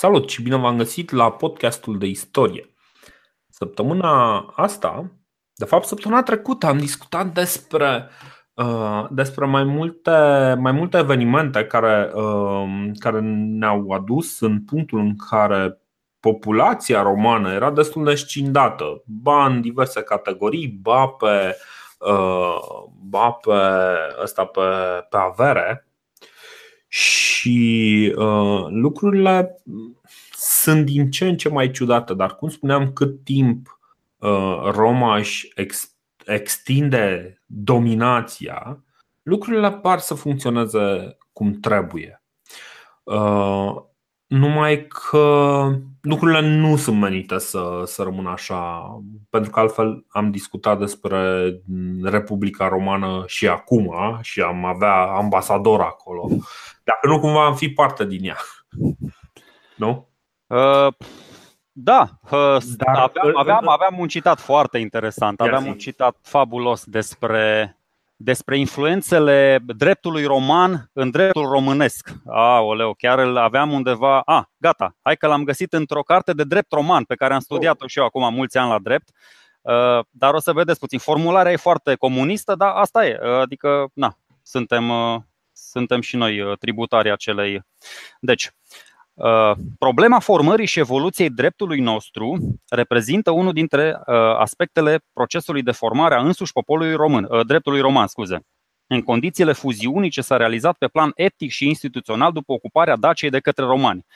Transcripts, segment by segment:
Salut și bine v-am găsit la podcastul de istorie. Săptămâna asta, de fapt săptămâna trecută, am discutat despre, uh, despre mai, multe, mai multe evenimente care, uh, care ne-au adus în punctul în care populația romană era destul de scindată, ba în diverse categorii, ba pe, uh, ba pe, ăsta, pe, pe avere, și uh, lucrurile sunt din ce în ce mai ciudate, dar cum spuneam, cât timp uh, Roma își ex- extinde dominația, lucrurile par să funcționeze cum trebuie. Uh, numai că lucrurile nu sunt menite să, să rămână așa, pentru că altfel am discutat despre Republica Romană și acum și am avea ambasador acolo. Dacă nu, cumva am fi parte din ea. Nu? Uh, da, uh, Dar, aveam, aveam, aveam un citat foarte interesant, aveam un citat fabulos despre despre influențele dreptului roman în dreptul românesc. Aoleu, chiar îl aveam undeva. A, ah, gata, hai că l-am găsit într-o carte de drept roman pe care am studiat-o și eu acum mulți ani la drept. Uh, dar o să vedeți puțin. Formularea e foarte comunistă, dar asta e. Uh, adică, na, suntem, uh, suntem și noi tributari acelei. Deci, Uh, problema formării și evoluției dreptului nostru reprezintă unul dintre uh, aspectele procesului de formare a însuși poporului român, uh, dreptului roman, scuze. În condițiile fuziunii ce s-a realizat pe plan etic și instituțional după ocuparea Daciei de către romani.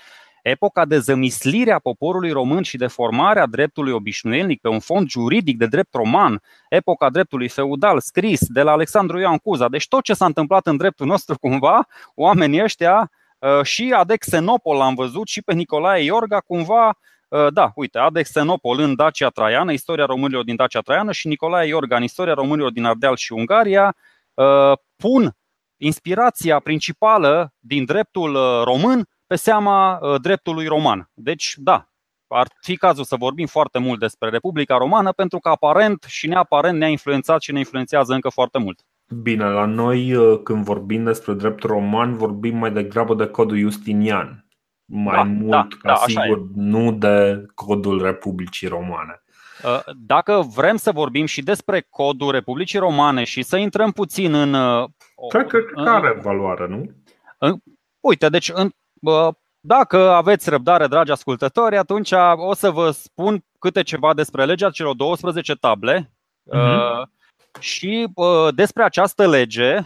Epoca de zămislire a poporului român și de formare a dreptului obișnuielnic pe un fond juridic de drept roman, epoca dreptului feudal scris de la Alexandru Ioan Cuza. Deci tot ce s-a întâmplat în dreptul nostru cumva, oamenii ăștia Uh, și Adexenopol am văzut și pe Nicolae Iorga cumva uh, da, uite, Adexenopol în Dacia Traiană, istoria românilor din Dacia Traiană și Nicolae Iorga în istoria românilor din Ardeal și Ungaria uh, pun inspirația principală din dreptul român pe seama dreptului roman. Deci, da, ar fi cazul să vorbim foarte mult despre Republica Romană pentru că aparent și neaparent ne-a influențat și ne influențează încă foarte mult. Bine, la noi uh, când vorbim despre drept roman, vorbim mai degrabă de codul Justinian. Mai da, mult da, ca da, sigur, nu de codul Republicii Romane. Uh, dacă vrem să vorbim și despre codul Republicii Romane și să intrăm puțin în. Uh, Cred că în, are valoare, nu? În, uite, deci în, dacă aveți răbdare, dragi ascultători, atunci o să vă spun câte ceva despre legea celor 12 table. Uh-huh. Și uh, despre această lege,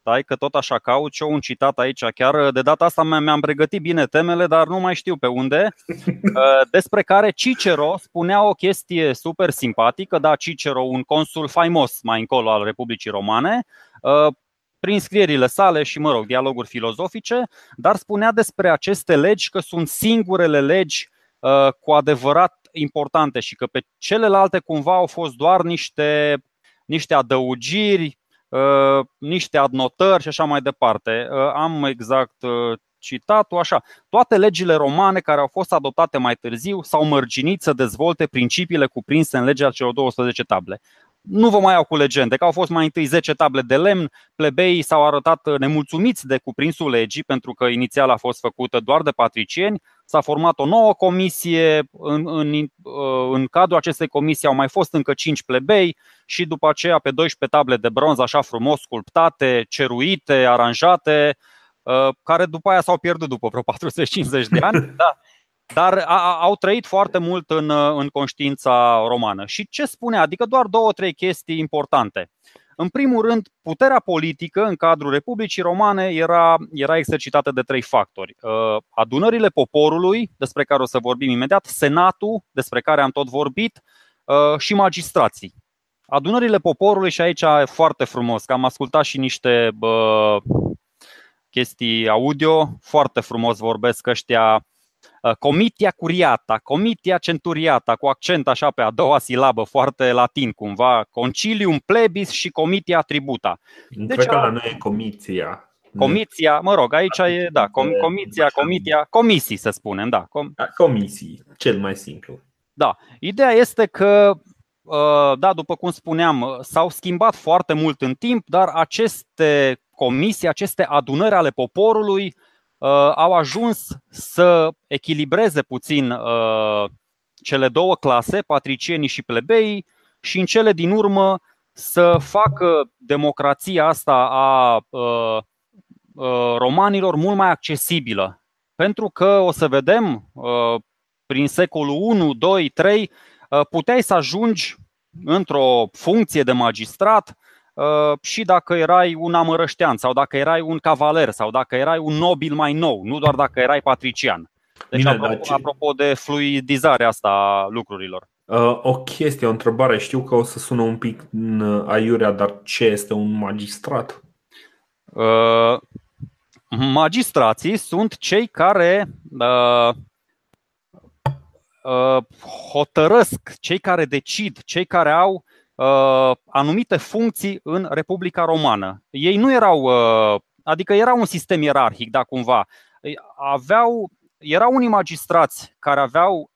stai că tot așa caut eu un citat aici, chiar de data asta mi-am pregătit bine temele, dar nu mai știu pe unde, uh, despre care Cicero spunea o chestie super simpatică, da, Cicero, un consul faimos mai încolo al Republicii Romane, uh, prin scrierile sale și, mă rog, dialoguri filozofice, dar spunea despre aceste legi că sunt singurele legi uh, cu adevărat importante și că pe celelalte cumva au fost doar niște niște adăugiri, uh, niște adnotări și așa mai departe. Uh, am exact uh, citatul așa. Toate legile romane care au fost adoptate mai târziu s-au mărginit să dezvolte principiile cuprinse în legea celor 12 table. Nu vă mai iau cu legende, că au fost mai întâi 10 table de lemn, plebeii s-au arătat nemulțumiți de cuprinsul legii, pentru că inițial a fost făcută doar de patricieni, s-a format o nouă comisie, în, în, în cadrul acestei comisii au mai fost încă 5 plebei și după aceea pe 12 table de bronz așa frumos sculptate, ceruite, aranjate, care după aia s-au pierdut după vreo 450 de ani. Da. Dar a, au trăit foarte mult în, în conștiința romană. Și ce spune? Adică doar două, trei chestii importante. În primul rând, puterea politică în cadrul Republicii Romane era, era exercitată de trei factori. Uh, adunările poporului, despre care o să vorbim imediat, Senatul, despre care am tot vorbit, uh, și magistrații. Adunările poporului, și aici e foarte frumos, că am ascultat și niște bă, chestii audio, foarte frumos vorbesc ăștia Uh, comitia curiata, comitia centuriata, cu accent așa pe a doua silabă, foarte latin cumva, concilium plebis și comitia tributa. Deci, Cred că la noi e comiția. Comiția, mă rog, aici e, da, com- comiția, comitia, comisii să spunem, da. Com- da, comisii, cel mai simplu. Da, ideea este că, uh, da, după cum spuneam, s-au schimbat foarte mult în timp, dar aceste comisii, aceste adunări ale poporului au ajuns să echilibreze puțin cele două clase, patricienii și plebeii, și în cele din urmă să facă democrația asta a romanilor mult mai accesibilă. Pentru că o să vedem prin secolul 1, 2, 3, puteai să ajungi într-o funcție de magistrat și dacă erai un amărăștean sau dacă erai un cavaler sau dacă erai un nobil mai nou, nu doar dacă erai patrician. Deci, Bine, apropo, ce... apropo de fluidizarea asta a lucrurilor. Uh, o chestie, o întrebare. Știu că o să sună un pic aiurea, dar ce este un magistrat? Uh, magistrații sunt cei care uh, uh, hotărăsc, cei care decid, cei care au uh, anumite funcții în Republica Romană. Ei nu erau, uh, adică era un sistem ierarhic, da, cumva. Aveau erau unii magistrați care aveau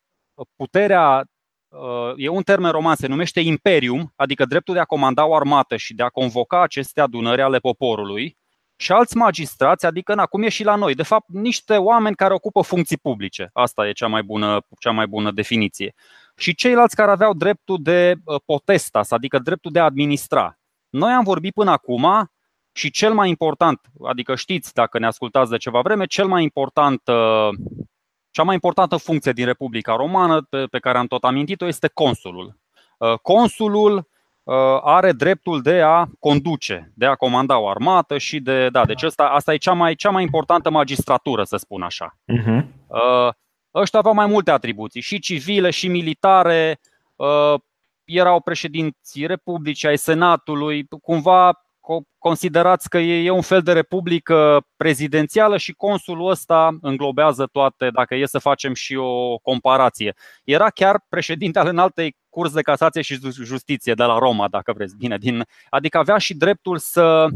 puterea, uh, e un termen roman, se numește imperium, adică dreptul de a comanda o armată și de a convoca aceste adunări ale poporului, și alți magistrați, adică na, cum e și la noi, de fapt niște oameni care ocupă funcții publice. Asta e cea mai bună, cea mai bună definiție. Și ceilalți care aveau dreptul de uh, potestas, adică dreptul de a administra. Noi am vorbit până acum și cel mai important, adică știți dacă ne ascultați de ceva vreme, cel mai important, uh, cea mai importantă funcție din Republica Romană pe care am tot amintit-o este consulul. Uh, consulul uh, are dreptul de a conduce, de a comanda o armată și de. Da, deci asta, asta e cea mai, cea mai importantă magistratură, să spun așa. Uh-huh. Ăștia aveau mai multe atribuții, și civile, și militare, erau președinții Republicii, ai Senatului, cumva considerați că e un fel de republică prezidențială și consulul ăsta înglobează toate, dacă e să facem și o comparație. Era chiar președinte al înaltei curs de casație și justiție de la Roma, dacă vreți. Bine, din, adică avea și dreptul să,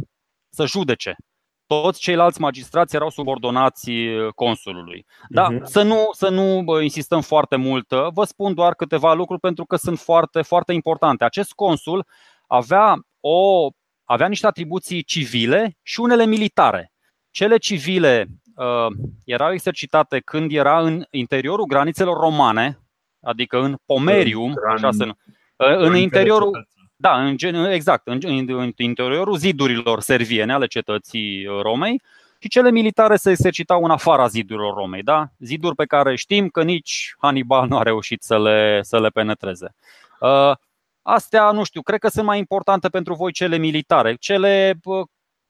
să judece. Toți ceilalți magistrați erau subordonați consulului. Da, uh-huh. să nu, să nu insistăm foarte mult. Vă spun doar câteva lucruri pentru că sunt foarte, foarte importante. Acest consul avea o avea niște atribuții civile și unele militare. Cele civile uh, erau exercitate când era în interiorul granițelor romane, adică în Pomerium, în, așa se, uh, în interiorul da, în, exact, în, în interiorul zidurilor serviene ale cetății Romei și cele militare se exercitau în afara zidurilor Romei, da? Ziduri pe care știm că nici Hannibal nu a reușit să le, să le penetreze. Uh, Astea, nu știu, cred că sunt mai importante pentru voi cele militare. Cele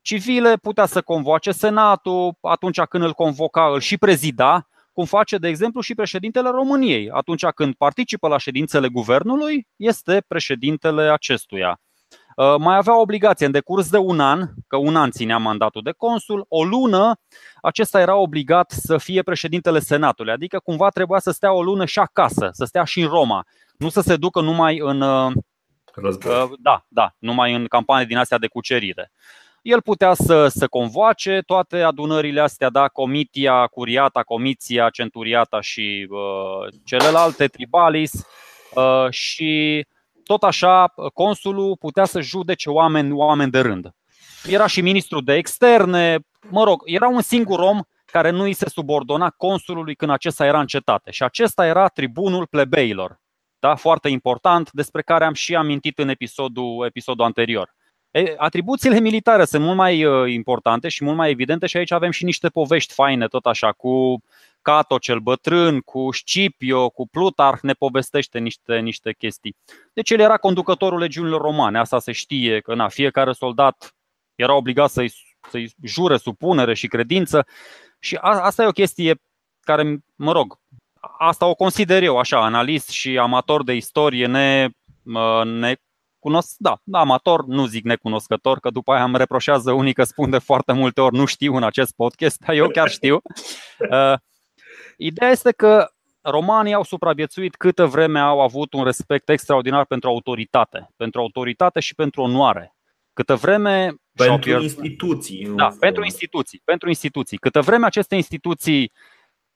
civile putea să convoace Senatul, atunci când îl convoca, îl și prezida, cum face, de exemplu, și președintele României. Atunci când participă la ședințele guvernului, este președintele acestuia. Ă, mai avea obligație în decurs de un an, că un an ținea mandatul de consul, o lună acesta era obligat să fie președintele Senatului, adică cumva trebuia să stea o lună și acasă, să stea și în Roma nu să se ducă numai în uh, Război. Uh, da, da, numai în campanii din astea de cucerire. El putea să, să convoace toate adunările astea, da, comitia, curiata, comiția, centuriata și uh, celelalte, tribalis, uh, și tot așa consulul putea să judece oameni, oameni de rând. Era și ministru de externe, mă rog, era un singur om care nu îi se subordona consulului când acesta era în cetate. Și acesta era tribunul plebeilor da? foarte important, despre care am și amintit în episodul, episodul anterior. Atribuțiile militare sunt mult mai uh, importante și mult mai evidente și aici avem și niște povești faine, tot așa, cu Cato cel bătrân, cu Scipio, cu Plutarh, ne povestește niște, niște chestii. Deci el era conducătorul legiunilor romane, asta se știe, că na, fiecare soldat era obligat să-i, să-i jure supunere și credință și a, asta e o chestie care, mă rog, asta o consider eu așa, analist și amator de istorie, ne, ne cunosc, da, da, amator, nu zic necunoscător, că după aia îmi reproșează unii că spun de foarte multe ori nu știu în acest podcast, dar eu chiar știu. Uh, ideea este că romanii au supraviețuit câtă vreme au avut un respect extraordinar pentru autoritate, pentru autoritate și pentru onoare. Câtă vreme pentru instituții. Da, pentru instituții, pentru instituții. Câtă vreme aceste instituții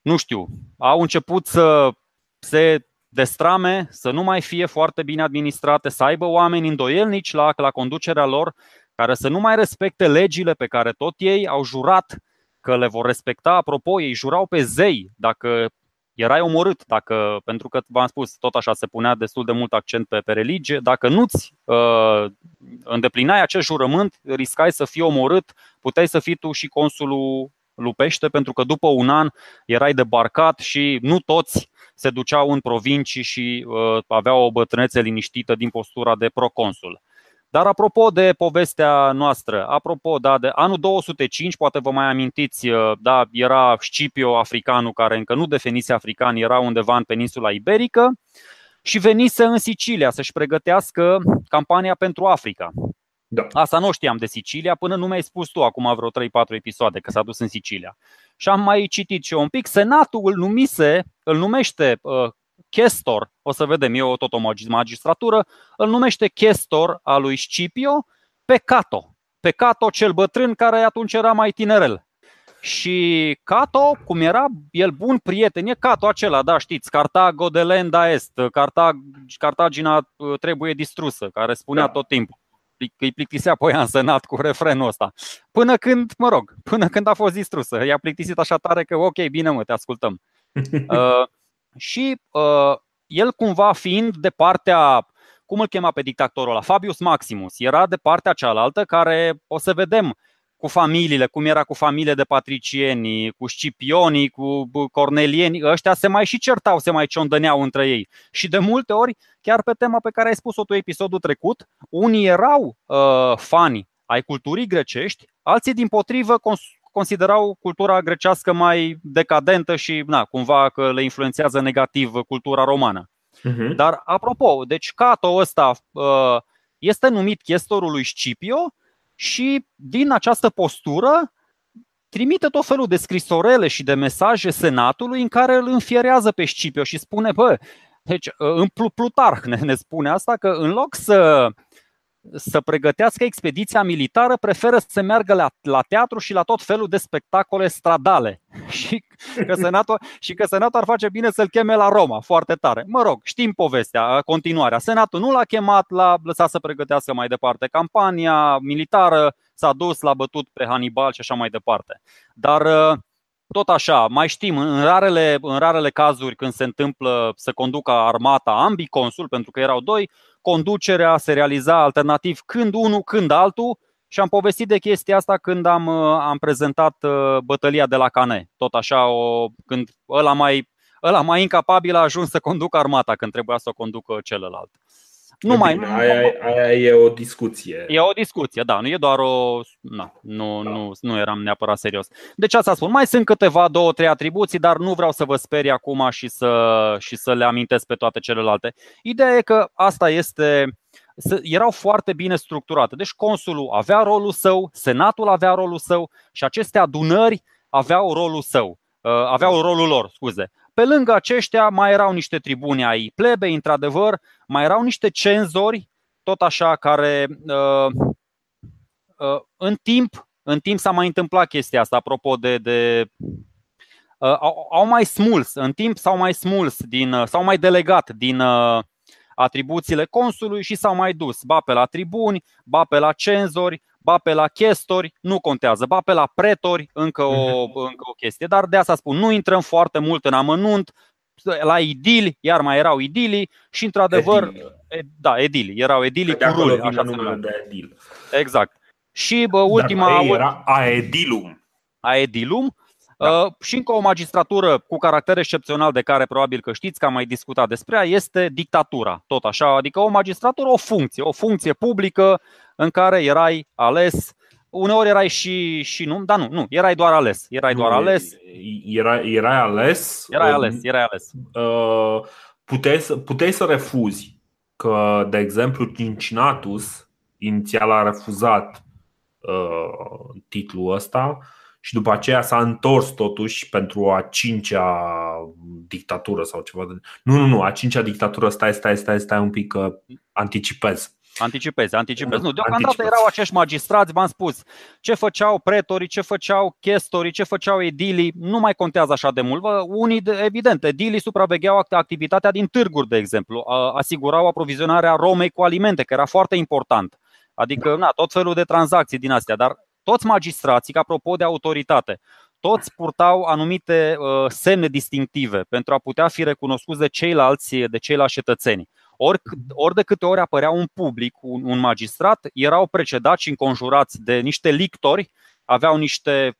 nu știu, au început să se destrame, să nu mai fie foarte bine administrate, să aibă oameni îndoielnici la, la conducerea lor, care să nu mai respecte legile pe care tot ei au jurat că le vor respecta. Apropo, ei jurau pe zei dacă erai omorât, dacă, pentru că v-am spus, tot așa se punea destul de mult accent pe, pe religie, dacă nu-ți uh, îndeplinai acest jurământ, riscai să fii omorât, puteai să fii tu și consulul lupește, pentru că după un an erai debarcat și nu toți se duceau în provincii și uh, aveau o bătrânețe liniștită din postura de proconsul. Dar apropo de povestea noastră, apropo da, de anul 205, poate vă mai amintiți, uh, da, era Scipio africanul care încă nu definise african, era undeva în peninsula iberică și venise în Sicilia să-și pregătească campania pentru Africa. Da. Asta nu știam de Sicilia până nu mi-ai spus tu acum vreo 3-4 episoade că s-a dus în Sicilia. Și am mai citit și eu un pic. Senatul îl numise, îl numește uh, chestor, o să vedem, eu tot o magistratură, îl numește chestor al lui Scipio pe Cato. Pe Cato cel bătrân care atunci era mai tinerel. Și Cato, cum era el bun prieten, e Cato acela, da, știți, Cartago de Lenda Est, Cartag, Cartagina uh, trebuie distrusă, care spunea da. tot timpul îi plictisea pe în senat cu refrenul ăsta. Până când, mă rog, până când a fost distrusă. I-a plictisit așa tare că, ok, bine mă, te ascultăm. uh, și uh, el cumva fiind de partea, cum îl chema pe dictatorul ăla, Fabius Maximus, era de partea cealaltă care, o să vedem, cu familiile, cum era cu familiile de patricieni, cu scipionii, cu cornelieni, ăștia se mai și certau, se mai ciondăneau între ei. Și de multe ori, chiar pe tema pe care ai spus-o tu episodul trecut, unii erau uh, fani ai culturii grecești, alții din potrivă considerau cultura grecească mai decadentă și na, cumva că le influențează negativ cultura romană. Uh-huh. Dar apropo, deci Cato ăsta uh, este numit chestorul lui Scipio și din această postură trimite tot felul de scrisorele și de mesaje senatului în care îl înfierează pe Scipio și spune, bă, deci în Plutarh ne, ne spune asta că în loc să să pregătească expediția militară, preferă să meargă la, la teatru și la tot felul de spectacole stradale. și, că senatul, și că senatul ar face bine să-l cheme la Roma, foarte tare. Mă rog, știm povestea, continuarea. Senatul nu l-a chemat, l-a lăsat să pregătească mai departe campania militară, s-a dus, l-a bătut pe Hannibal și așa mai departe. Dar tot așa, mai știm, în rarele, în rarele cazuri când se întâmplă să conducă armata ambii consul, pentru că erau doi, conducerea se realiza alternativ când unul, când altul și am povestit de chestia asta când am, am prezentat uh, bătălia de la Cane. Tot așa, o, când ăla mai, ăla mai incapabil a ajuns să conducă armata când trebuia să o conducă celălalt. Nu mai. Bine, aia, aia e o discuție. E o discuție, da, nu e doar o. Na, nu, da. nu, nu eram neapărat serios. Deci asta spun. Mai sunt câteva, două, trei atribuții, dar nu vreau să vă sperii acum și să, și să le amintesc pe toate celelalte. Ideea e că asta este. Erau foarte bine structurate. Deci consulul avea rolul său, senatul avea rolul său și aceste adunări aveau rolul său. Uh, aveau rolul lor, scuze. Pe lângă aceștia mai erau niște tribuni ai plebei, într-adevăr, mai erau niște cenzori, tot așa, care uh, uh, în timp, în timp s-a mai întâmplat chestia asta, apropo de, de uh, au, au mai smuls, în timp s-au mai smuls, din, uh, s-au mai delegat din uh, atribuțiile consului și s-au mai dus, ba pe la tribuni, ba pe la cenzori, ba pe la chestori, nu contează, ba pe la pretori, încă o, mhm. încă o chestie. Dar de asta spun, nu intrăm foarte mult în amănunt, la idili, iar mai erau idili și într-adevăr, edili. da, edili, erau edili cu ruli, așa numele de edil. Exact. Și bă, ultima Dar era aedilum. Aedilum, da. Uh, și încă o magistratură cu caracter excepțional de care probabil că știți că am mai discutat despre ea este dictatura. Tot așa, adică o magistratură, o funcție, o funcție publică în care erai ales Uneori erai și, și nu, dar nu, nu, erai doar ales. Erai doar ales. Era, erai ales. Erai ales, erai ales. Uh, puteai, să, puteai să refuzi că, de exemplu, Cincinnatus inițial a refuzat uh, titlul ăsta și după aceea s-a întors totuși pentru a cincea dictatură sau ceva de... Nu, nu, nu, a cincea dictatură, stai, stai, stai, stai un pic că anticipez. Anticipezi, anticipezi. Nu, deocamdată anticipez. erau acești magistrați, v-am spus, ce făceau pretorii, ce făceau chestorii, ce făceau edilii, nu mai contează așa de mult. Unii, evident, edilii supravegheau activitatea din târguri, de exemplu, asigurau aprovizionarea Romei cu alimente, că era foarte important. Adică, na, tot felul de tranzacții din astea, dar toți magistrații, apropo de autoritate, toți purtau anumite uh, semne distinctive pentru a putea fi recunoscuți de ceilalți, de ceilalți cetățeni. Ori, ori de câte ori apărea un public, un, un magistrat, erau precedați și înconjurați de niște lictori, aveau niște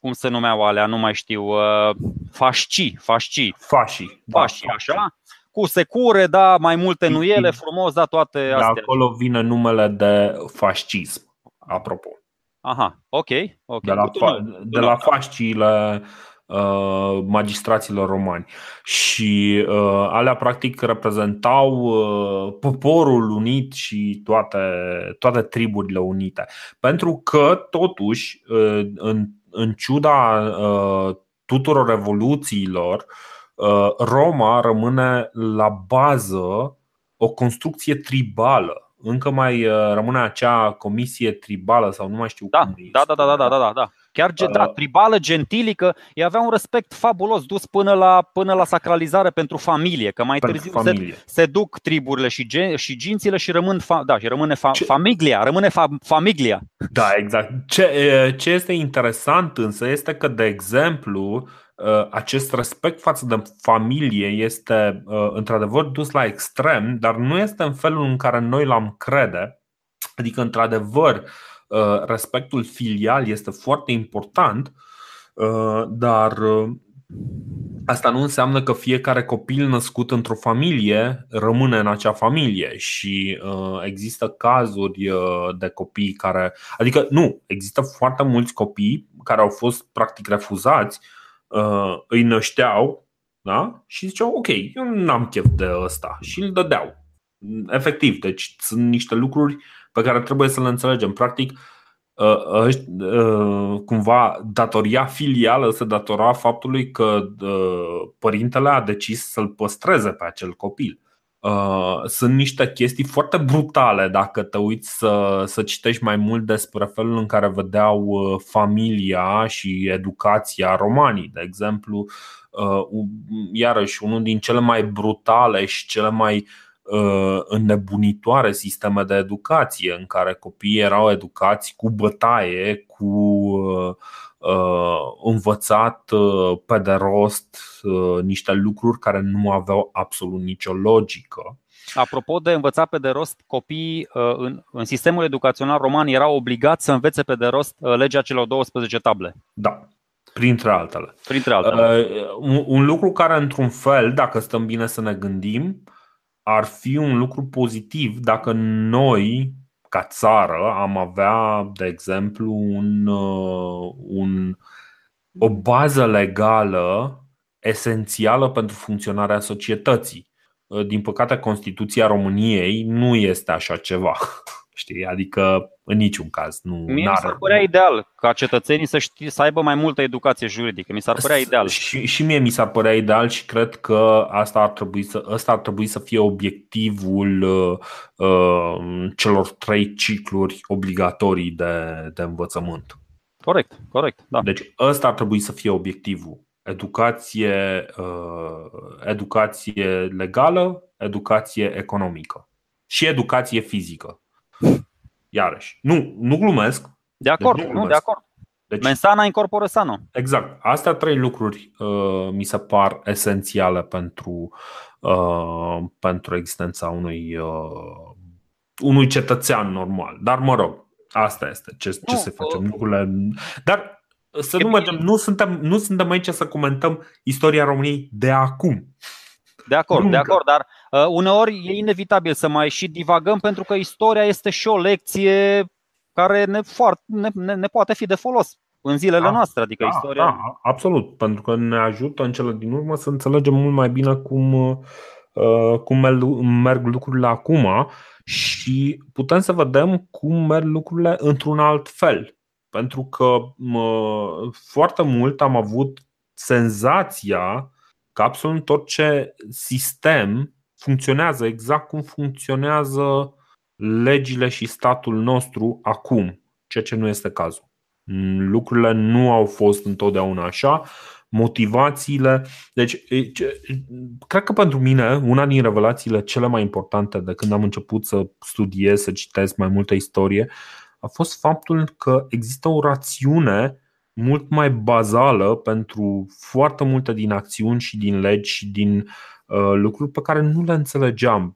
cum se numeau alea, nu mai știu, uh, fasci, fasci. Fașii. Da, fașii, așa. Cu secure, da, mai multe nuiele, frumos, da, toate de astea. acolo vine numele de fascism, apropo. Aha, ok. okay. De la, fa- de la fasciile uh, magistraților romani. Și uh, alea practic reprezentau uh, poporul unit și toate, toate triburile unite. Pentru că, totuși, uh, în, în ciuda uh, tuturor revoluțiilor, uh, Roma rămâne la bază o construcție tribală încă mai uh, rămâne acea comisie tribală sau nu mai știu da, cum da, da, da, da, da, da, da, da. Chiar uh, da, tribală, gentilică, ei avea un respect fabulos dus până la, până la sacralizare pentru familie, că mai târziu se, se duc triburile și, gen, și gințile și rămân fa, da, și rămâne fa, ce? familia, rămâne fa, familia. Da, exact. Ce, ce este interesant însă este că, de exemplu, Uh, acest respect față de familie este uh, într-adevăr dus la extrem, dar nu este în felul în care noi l-am crede. Adică, într-adevăr, uh, respectul filial este foarte important, dar Asta nu înseamnă că fiecare copil născut într-o familie rămâne în acea familie și uh, există cazuri uh, de copii care. Adică, nu, există foarte mulți copii care au fost practic refuzați uh, îi nășteau da? și ziceau ok, eu n-am chef de ăsta și îl dădeau. Efectiv, deci sunt niște lucruri pe care trebuie să le înțelegem. Practic, uh, uh, cumva datoria filială se datora faptului că uh, părintele a decis să-l păstreze pe acel copil. Uh, sunt niște chestii foarte brutale dacă te uiți să, să citești mai mult despre felul în care vedeau uh, familia și educația romanii. De exemplu, uh, iarăși unul din cele mai brutale și cele mai înnebunitoare sisteme de educație în care copiii erau educați cu bătaie, cu Uh, învățat uh, pe de rost uh, niște lucruri care nu aveau absolut nicio logică. Apropo de învățat pe de rost, copiii în, în sistemul educațional roman erau obligați să învețe pe de rost legea celor 12 table. Da, printre altele. Printre altele. Un, un lucru care, într-un fel, dacă stăm bine să ne gândim, ar fi un lucru pozitiv dacă noi ca țară am avea, de exemplu, un, uh, un, o bază legală esențială pentru funcționarea societății. Uh, din păcate, Constituția României nu este așa ceva. Știi? Adică în niciun caz nu Mie mi s-ar părea ideal ca cetățenii să, știe, să aibă mai multă educație juridică. Mi s-ar părea ideal. Și, și mie mi s-ar părea ideal și cred că asta ar trebui să, asta ar trebui să fie obiectivul uh, uh, celor trei cicluri obligatorii de, de învățământ. Corect, corect. Da. Deci ăsta ar trebui să fie obiectivul. Educație, uh, educație legală, educație economică și educație fizică. Iarăși, nu, nu glumesc. De acord, deci nu, nu, de acord. Deci, Mensana incorporă sano. Exact. Astea trei lucruri uh, mi se par esențiale pentru, uh, pentru existența unui, uh, unui cetățean normal. Dar mă rog, asta este ce, ce nu, să facem. Uh, lucrurile. Dar să nu mergem, nu suntem, nu suntem aici să comentăm istoria României de acum. De acord, Încă. de acord, dar uh, uneori e inevitabil să mai și divagăm pentru că istoria este și o lecție care ne, foarte, ne, ne, ne poate fi de folos în zilele da, noastre, adică da, istoria. Da, absolut, pentru că ne ajută în cele din urmă să înțelegem mult mai bine cum, uh, cum merg lucrurile acum și putem să vedem cum merg lucrurile într-un alt fel. Pentru că uh, foarte mult am avut senzația că absolut orice sistem funcționează exact cum funcționează legile și statul nostru acum, ceea ce nu este cazul. Lucrurile nu au fost întotdeauna așa, motivațiile. Deci, cred că pentru mine, una din revelațiile cele mai importante de când am început să studiez, să citesc mai multă istorie, a fost faptul că există o rațiune mult mai bazală pentru foarte multe din acțiuni și din legi și din uh, lucruri pe care nu le înțelegeam,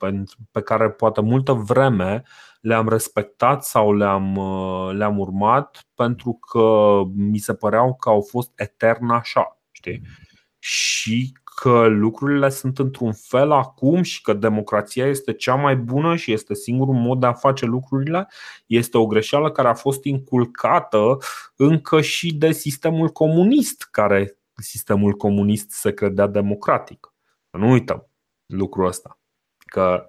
pe care poate multă vreme le-am respectat sau le-am, uh, le-am urmat pentru că mi se păreau că au fost etern așa. Știi? Și că lucrurile sunt într-un fel acum și că democrația este cea mai bună și este singurul mod de a face lucrurile, este o greșeală care a fost inculcată încă și de sistemul comunist, care sistemul comunist se credea democratic. Nu uităm lucrul ăsta. Că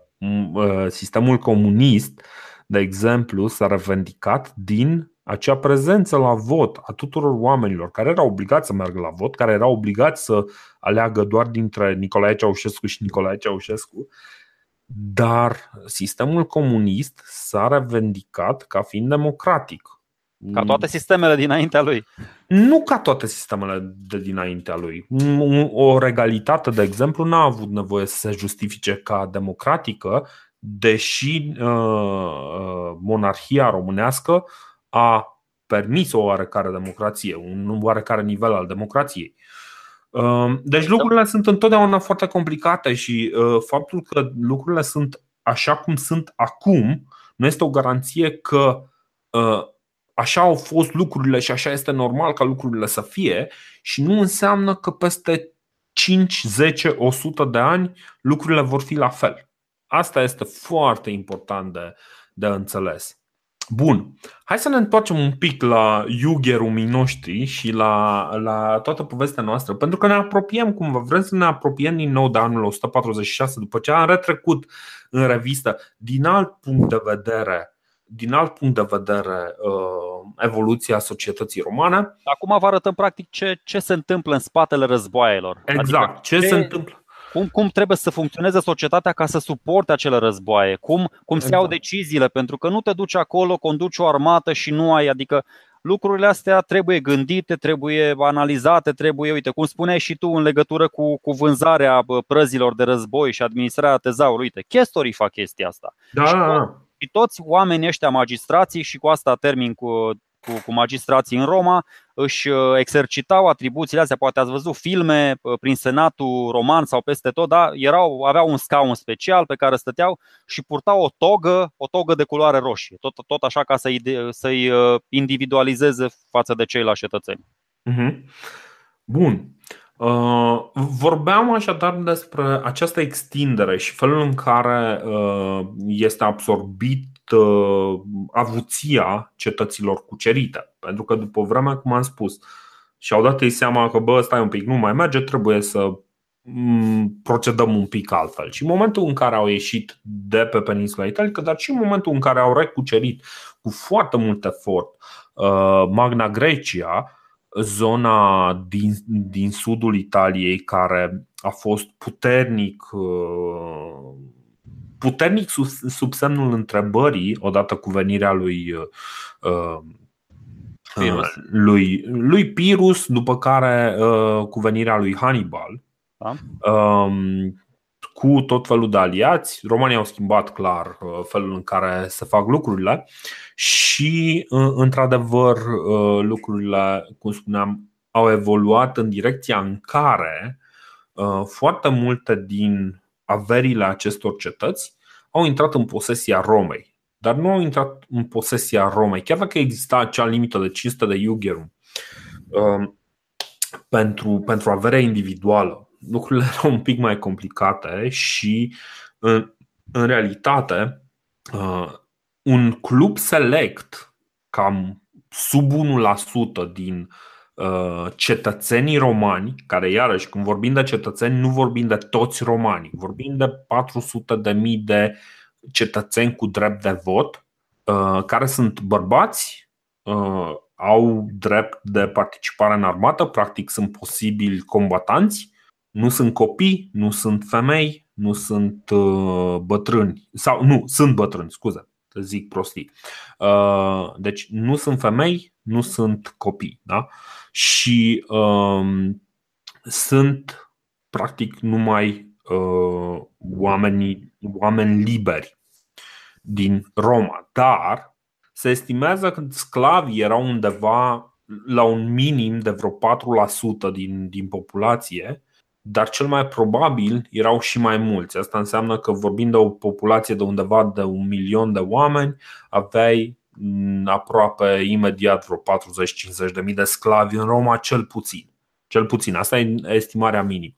ă, sistemul comunist, de exemplu, s-a revendicat din acea prezență la vot a tuturor oamenilor care erau obligați să meargă la vot, care erau obligați să aleagă doar dintre Nicolae Ceaușescu și Nicolae Ceaușescu, dar sistemul comunist s-a revendicat ca fiind democratic. Ca toate sistemele dinaintea lui. Nu ca toate sistemele de dinaintea lui. O regalitate, de exemplu, n-a avut nevoie să se justifice ca democratică, deși uh, uh monarhia românească a permis o oarecare democrație, un oarecare nivel al democrației. Um, deci lucrurile sunt întotdeauna foarte complicate și uh, faptul că lucrurile sunt așa cum sunt acum nu este o garanție că uh, așa au fost lucrurile și așa este normal ca lucrurile să fie și nu înseamnă că peste 5, 10, 100 de ani lucrurile vor fi la fel. Asta este foarte important de, de înțeles. Bun. Hai să ne întoarcem un pic la iugherumii noștri și la, la toată povestea noastră, pentru că ne apropiem cumva, vrem să ne apropiem din nou de anul 146, după ce am retrecut în revistă din alt punct de vedere din alt punct de vedere uh, evoluția societății romane. Acum vă arătăm practic ce, ce se întâmplă în spatele războaielor. Exact, adică ce, ce se întâmplă cum, cum trebuie să funcționeze societatea ca să suporte acele războaie, cum, cum se iau exact. deciziile, pentru că nu te duci acolo, conduci o armată și nu ai, adică lucrurile astea trebuie gândite, trebuie analizate, trebuie, uite, cum spuneai și tu în legătură cu, cu vânzarea prăzilor de război și administrarea tezaurului, uite, chestorii fac chestia asta. Da. Și, și toți oamenii ăștia magistrații și cu asta termin cu cu, cu magistrații în Roma, își uh, exercitau atribuțiile astea. Poate ați văzut filme uh, prin Senatul Roman sau peste tot, da? Erau, aveau un scaun special pe care stăteau și purtau o togă, o togă de culoare roșie, tot, tot așa ca să-i, să-i uh, individualizeze față de ceilalți cetățeni. Mhm. Bun. Vorbeam așadar despre această extindere și felul în care este absorbit Uh, avuția cetăților cucerite. Pentru că după vreme, cum am spus, și-au dat ei seama că, bă, stai un pic, nu mai merge, trebuie să mm, procedăm un pic altfel. Și în momentul în care au ieșit de pe peninsula italică, dar și în momentul în care au recucerit cu foarte mult efort uh, Magna Grecia, zona din, din sudul Italiei care a fost puternic uh, puternic sub, sub semnul întrebării, odată cu venirea lui, uh, Pirus. Uh, lui, lui Pirus, după care uh, cu venirea lui Hannibal. Da? Uh, cu tot felul de aliați. Romanii au schimbat clar uh, felul în care se fac lucrurile și, uh, într-adevăr, lucrurile, cum spuneam, au evoluat în direcția în care foarte multe din averile acestor cetăți au intrat în posesia Romei, dar nu au intrat în posesia Romei, chiar dacă exista acea limită de 500 de iugherum um, pentru, pentru averea individuală. Lucrurile erau un pic mai complicate și, în, în realitate, uh, un club select, cam sub 1% din Uh, cetățenii romani, care iarăși când vorbim de cetățeni nu vorbim de toți romanii, vorbim de 400 de mii de cetățeni cu drept de vot, uh, care sunt bărbați, uh, au drept de participare în armată, practic sunt posibili combatanți, nu sunt copii, nu sunt femei, nu sunt bătrâni, sau nu, sunt bătrâni, scuze, zic prostii. Deci nu sunt femei, nu sunt copii. Da? și um, sunt practic numai uh, oamenii, oameni liberi din Roma, dar se estimează că sclavii erau undeva la un minim de vreo 4% din, din populație, dar cel mai probabil erau și mai mulți. Asta înseamnă că vorbind de o populație de undeva de un milion de oameni, aveai mm, aproape imediat vreo 40-50 de mii de sclavi în Roma, cel puțin. Cel puțin, asta e estimarea minimă.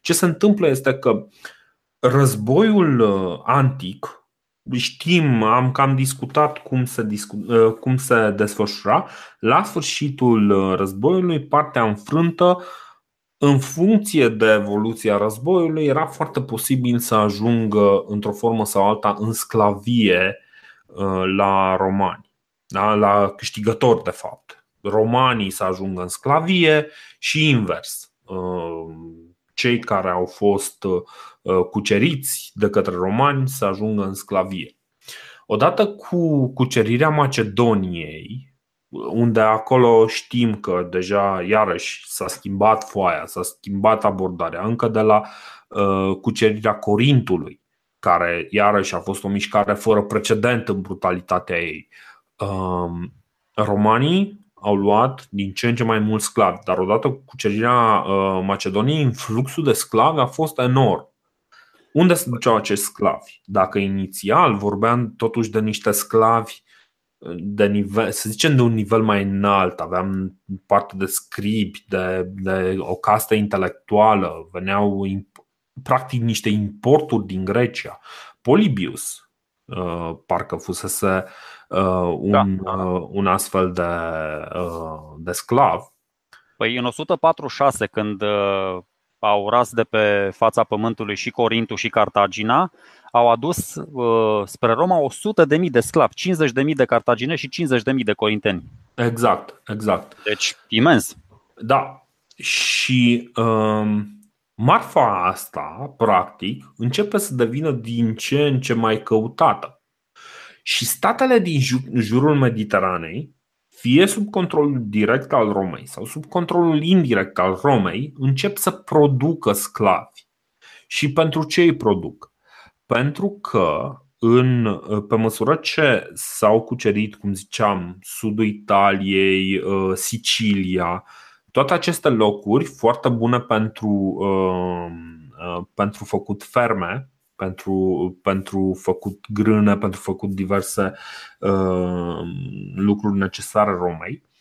Ce se întâmplă este că războiul uh, antic, știm, am cam discutat cum se, discu- uh, cum se desfășura. La sfârșitul uh, războiului, partea înfrântă, în funcție de evoluția războiului, era foarte posibil să ajungă într-o formă sau alta în sclavie la romani, da? la câștigători, de fapt. Romanii să ajungă în sclavie și invers cei care au fost uh, cuceriți de către romani să ajungă în sclavie. Odată cu cucerirea Macedoniei, unde acolo știm că deja iarăși s-a schimbat foaia, s-a schimbat abordarea, încă de la uh, cucerirea Corintului, care iarăși a fost o mișcare fără precedent în brutalitatea ei. Uh, romanii au luat din ce în ce mai mulți sclavi, dar odată cu cucerirea uh, Macedoniei, influxul de sclavi a fost enorm. Unde se duceau acești sclavi? Dacă inițial vorbeam totuși de niște sclavi uh, de nivel, să zicem de un nivel mai înalt, aveam parte de scribi, de, de o castă intelectuală, veneau practic niște importuri din Grecia. Polybius, uh, parcă fusese Uh, un, da. Uh, un astfel de, uh, de sclav. Păi în 146, când au ras de pe fața pământului și Corintul și Cartagina, au adus uh, spre Roma 100.000 de, de sclavi, 50.000 de cartagine și 50.000 de corinteni. Exact, exact. Deci imens. Da. Și um, marfa asta, practic, începe să devină din ce în ce mai căutată. Și statele din jurul Mediteranei, fie sub controlul direct al Romei sau sub controlul indirect al Romei, încep să producă sclavi. Și pentru ce îi produc? Pentru că în, pe măsură ce s-au cucerit, cum ziceam, sudul Italiei, uh, Sicilia, toate aceste locuri foarte bune pentru, uh, uh, pentru făcut ferme, pentru, pentru făcut grână, pentru făcut diverse uh, lucruri necesare Romei, uh,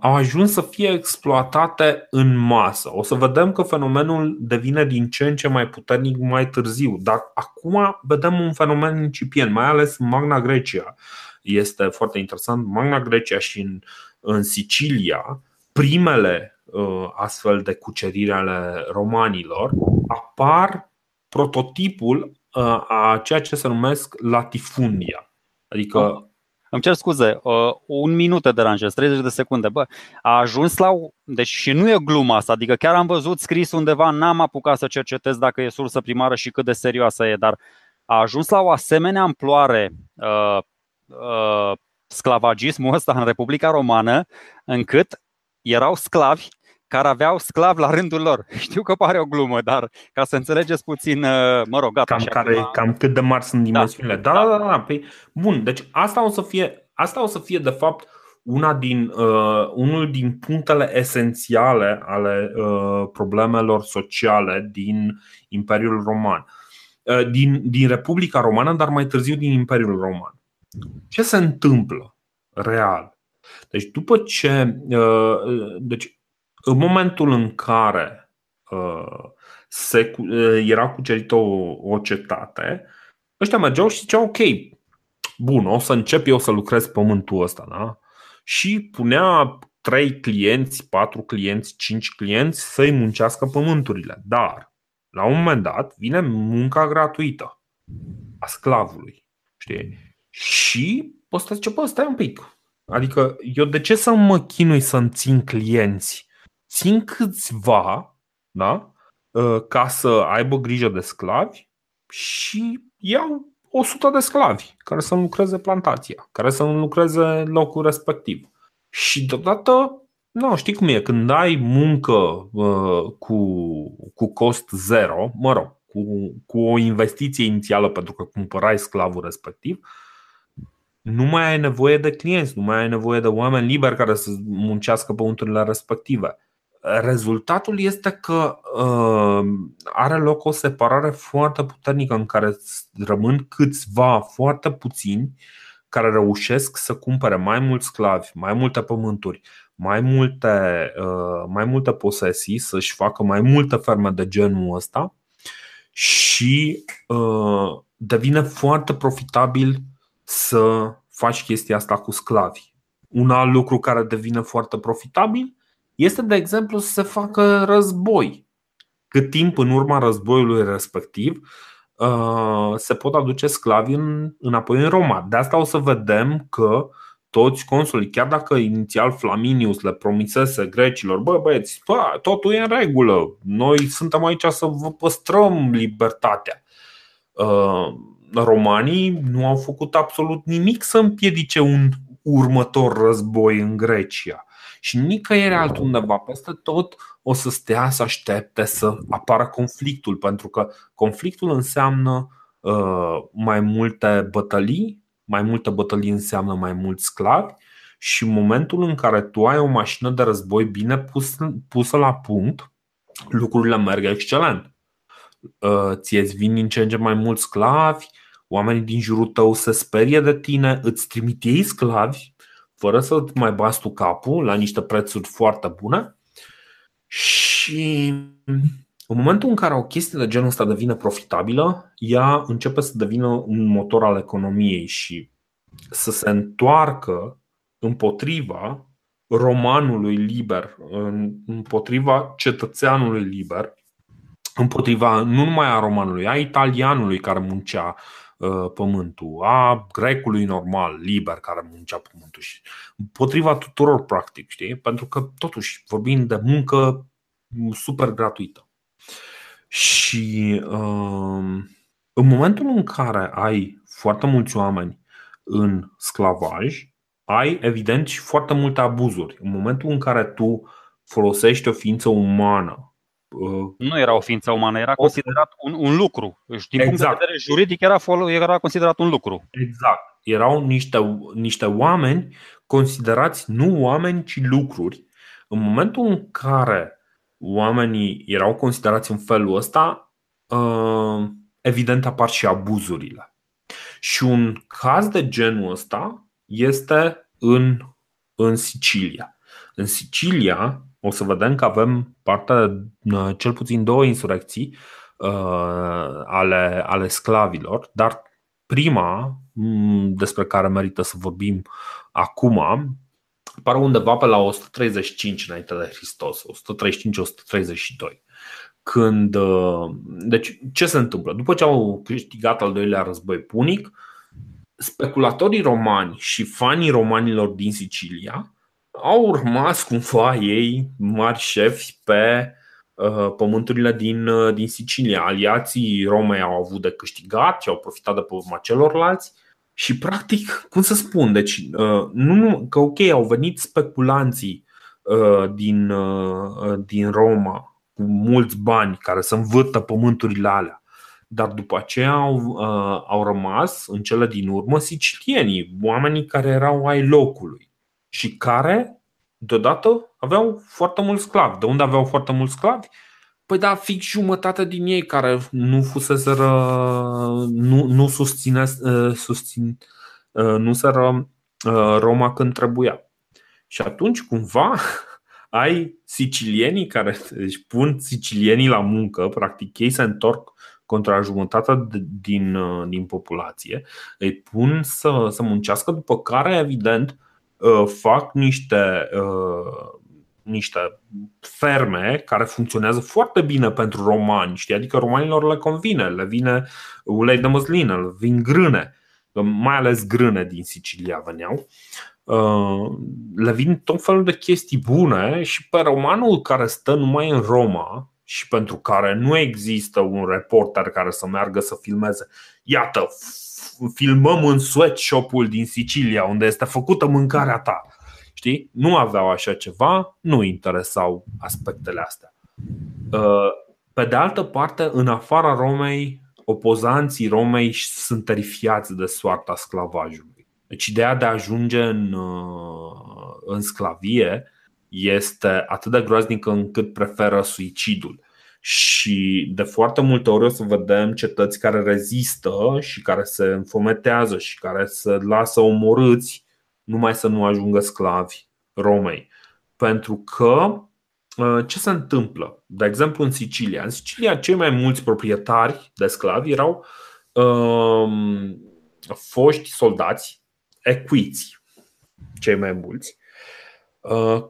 au ajuns să fie exploatate în masă. O să vedem că fenomenul devine din ce în ce mai puternic mai târziu, dar acum vedem un fenomen incipient, mai ales în Magna Grecia. Este foarte interesant, Magna Grecia și în, în Sicilia, primele uh, astfel de cuceriri ale romanilor apar prototipul uh, a ceea ce se numesc latifundia. Adică oh. Îmi cer scuze, uh, un minut te deranjez, 30 de secunde. Bă, a ajuns la. Deci și nu e gluma asta, adică chiar am văzut scris undeva, n-am apucat să cercetez dacă e sursă primară și cât de serioasă e, dar a ajuns la o asemenea amploare uh, uh, sclavagismul ăsta în Republica Romană, încât erau sclavi care aveau sclavi la rândul lor. Știu că pare o glumă, dar ca să înțelegeți puțin, uh, mă rog, gata. Cam, care, acum... cam cât de mari sunt da. dimensiunile. Da, da, da. da, da. Păi, bun, deci asta o să fie, asta o să fie de fapt una din, uh, unul din punctele esențiale ale uh, problemelor sociale din Imperiul Roman. Uh, din, din Republica Romană, dar mai târziu din Imperiul Roman. Ce se întâmplă real? Deci după ce uh, deci în momentul în care uh, se, uh, era cucerită o, o cetate, ăștia mergeau și ziceau, ok, bun, o să încep eu să lucrez pământul ăsta, da? Și punea trei clienți, patru clienți, cinci clienți să-i muncească pământurile. Dar, la un moment dat, vine munca gratuită a sclavului. Știi? Și ăsta zice, bă, stai un pic. Adică eu de ce să mă chinui să-mi țin clienți țin câțiva da? Ă, ca să aibă grijă de sclavi și iau 100 de sclavi care să lucreze plantația, care să lucreze locul respectiv. Și deodată, nu, știi cum e, când ai muncă uh, cu, cu cost zero, mă rog, cu, cu o investiție inițială pentru că cumpărai sclavul respectiv, nu mai ai nevoie de clienți, nu mai ai nevoie de oameni liberi care să muncească pământurile respective. Rezultatul este că uh, are loc o separare foarte puternică în care rămân câțiva foarte puțini care reușesc să cumpere mai mulți sclavi, mai multe pământuri, mai multe, uh, mai multe posesii, să-și facă mai multe ferme de genul ăsta și uh, devine foarte profitabil să faci chestia asta cu sclavi. Un alt lucru care devine foarte profitabil este, de exemplu, să se facă război. Cât timp în urma războiului respectiv uh, se pot aduce sclavi înapoi în Roma. De asta o să vedem că toți consulii, chiar dacă inițial Flaminius le promisese grecilor, bă băieți, bă, totul e în regulă, noi suntem aici să vă păstrăm libertatea. Uh, romanii nu au făcut absolut nimic să împiedice un următor război în Grecia. Și nicăieri altundeva, peste tot, o să stea să aștepte să apară conflictul, pentru că conflictul înseamnă uh, mai multe bătălii, mai multe bătălii înseamnă mai mulți sclavi și în momentul în care tu ai o mașină de război bine pus, pusă la punct, lucrurile merg excelent. Uh, ție-ți vin din ce în ce mai mulți sclavi, oamenii din jurul tău se sperie de tine, îți trimit ei sclavi fără să mai bați tu capul la niște prețuri foarte bune. Și în momentul în care o chestie de genul ăsta devine profitabilă, ea începe să devină un motor al economiei și să se întoarcă împotriva romanului liber, împotriva cetățeanului liber, împotriva nu numai a romanului, a italianului care muncea uh, pământul, a grecului normal, liber, care muncea pământul și împotriva tuturor practic, știi? Pentru că totuși vorbim de muncă super gratuită. Și uh, în momentul în care ai foarte mulți oameni în sclavaj, ai evident și foarte multe abuzuri. În momentul în care tu folosești o ființă umană. Uh, nu era o ființă umană, era considerat un, un lucru. Din exact. punct de exact. vedere juridic era, era considerat un lucru. Exact. Erau niște, niște oameni considerați nu oameni, ci lucruri. În momentul în care oamenii erau considerați în felul ăsta, uh, evident apar și abuzurile. Și un caz de genul ăsta este în, în Sicilia. În Sicilia o să vedem că avem parte de uh, cel puțin două insurecții uh, ale, ale sclavilor, dar prima mm, despre care merită să vorbim acum apare undeva pe la 135 înainte de Hristos, 135-132. Când, uh, deci, ce se întâmplă? După ce au câștigat al doilea război punic, speculatorii romani și fanii romanilor din Sicilia au urmat cumva ei mari șefi pe uh, pământurile din, uh, din Sicilia. Aliații Romei au avut de câștigat și au profitat de pe urma celorlalți și practic, cum să spun, deci uh, nu că ok, au venit speculanții uh, din, uh, din Roma cu mulți bani care să învârtă pământurile alea. Dar după aceea au, au rămas în cele din urmă sicilienii, oamenii care erau ai locului și care deodată aveau foarte mulți sclavi. De unde aveau foarte mulți sclavi? Păi da, fix jumătate din ei care nu fuseseră, nu, nu susține, uh, susțin, uh, nu sără uh, Roma când trebuia. Și atunci cumva ai sicilienii care își pun sicilienii la muncă, practic ei se întorc contra jumătate din, din populație, îi pun să, să muncească, după care, evident, fac niște niște ferme care funcționează foarte bine pentru romani, știi? adică romanilor le convine, le vine ulei de măslină, le vin grâne, mai ales grâne din Sicilia veneau. Uh, le vin tot felul de chestii bune și pe romanul care stă numai în Roma și pentru care nu există un reporter care să meargă să filmeze. Iată, filmăm în sweatshop-ul din Sicilia unde este făcută mâncarea ta Știi? Nu aveau așa ceva, nu interesau aspectele astea. Uh, pe de altă parte, în afara Romei, opozanții Romei sunt terifiați de soarta sclavajului. Deci ideea de a ajunge în, în sclavie este atât de groaznică încât preferă suicidul. Și de foarte multe ori o să vedem cetăți care rezistă și care se înfometează și care se lasă omorâți numai să nu ajungă sclavi Romei. Pentru că uh, ce se întâmplă? De exemplu, în Sicilia. În Sicilia, cei mai mulți proprietari de sclavi erau um, foști soldați equiți, cei mai mulți, Uh,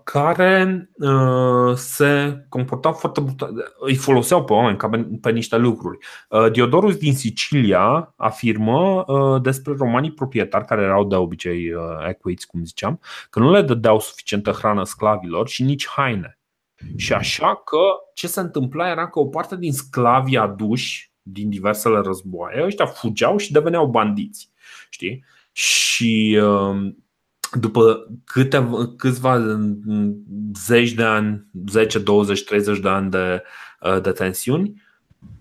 care uh, se comportau foarte brutal, îi foloseau pe oameni ca pe niște lucruri. Uh, Diodorus din Sicilia afirmă despre romanii proprietari care erau de obicei equiți, cum ziceam, că nu le dădeau suficientă hrană sclavilor și nici haine. Și așa că ce se întâmpla era că o parte din sclavii aduși din diversele războaie, ăștia fugeau și deveneau bandiți. Știi? Și după câte, câțiva zeci de ani, 10, 20, 30 de ani de, uh, de tensiuni,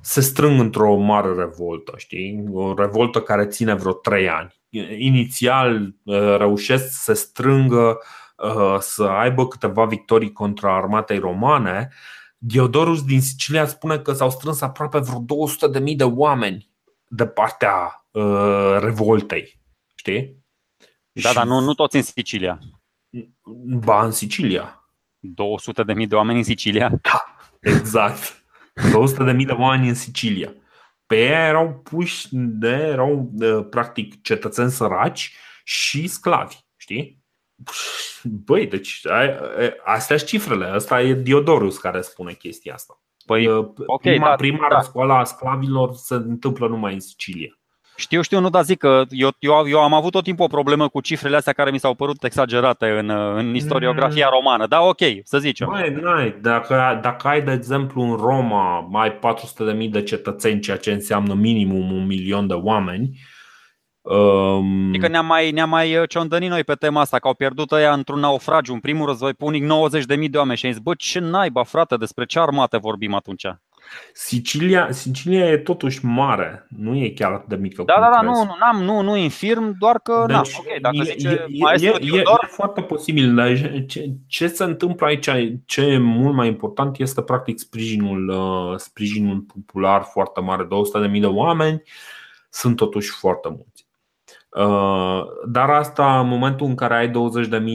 se strâng într-o mare revoltă, știi? O revoltă care ține vreo 3 ani. Inițial uh, reușesc să se strângă, uh, să aibă câteva victorii contra armatei romane. Diodorus din Sicilia spune că s-au strâns aproape vreo 200.000 de oameni de partea revoltei. Știi? Da, și... dar nu, nu toți în Sicilia. Ba, în Sicilia. 200 de mii de oameni în Sicilia? Da, exact. 200 de mii de oameni în Sicilia. Pe ei erau puși de, erau practic cetățeni săraci și sclavi, știi? Băi, deci astea sunt cifrele. Asta e Diodorus care spune chestia asta. Păi, okay, prima, da, prima da. răscoală a sclavilor se întâmplă numai în Sicilia. Știu, știu, nu, dar zic că eu, eu, eu am avut tot timpul o problemă cu cifrele astea care mi s-au părut exagerate în, în istoriografia mm. romană. Da, ok, să zicem. Mai, n-ai. Dacă, dacă ai, de exemplu, în Roma mai 400.000 de cetățeni, ceea ce înseamnă minimum un milion de oameni, Um... Adică ne-am mai, ne-am mai uh, ciondănit noi pe tema asta, că au pierdut ăia într-un naufragiu, în primul război punic, 90.000 de oameni și am zis, bă, ce naiba, frate, despre ce armate vorbim atunci? Sicilia, Sicilia e totuși mare, nu e chiar atât de mică. Da, da, da, nu, nu, n-am, nu, nu infirm, doar că deci, na, ok, dacă e, zice e, e, e, e foarte posibil, dar ce, ce se întâmplă aici, ce e mult mai important este practic sprijinul, uh, sprijinul popular foarte mare, 200.000 de oameni sunt totuși foarte mulți. Uh, dar asta, în momentul în care ai 20.000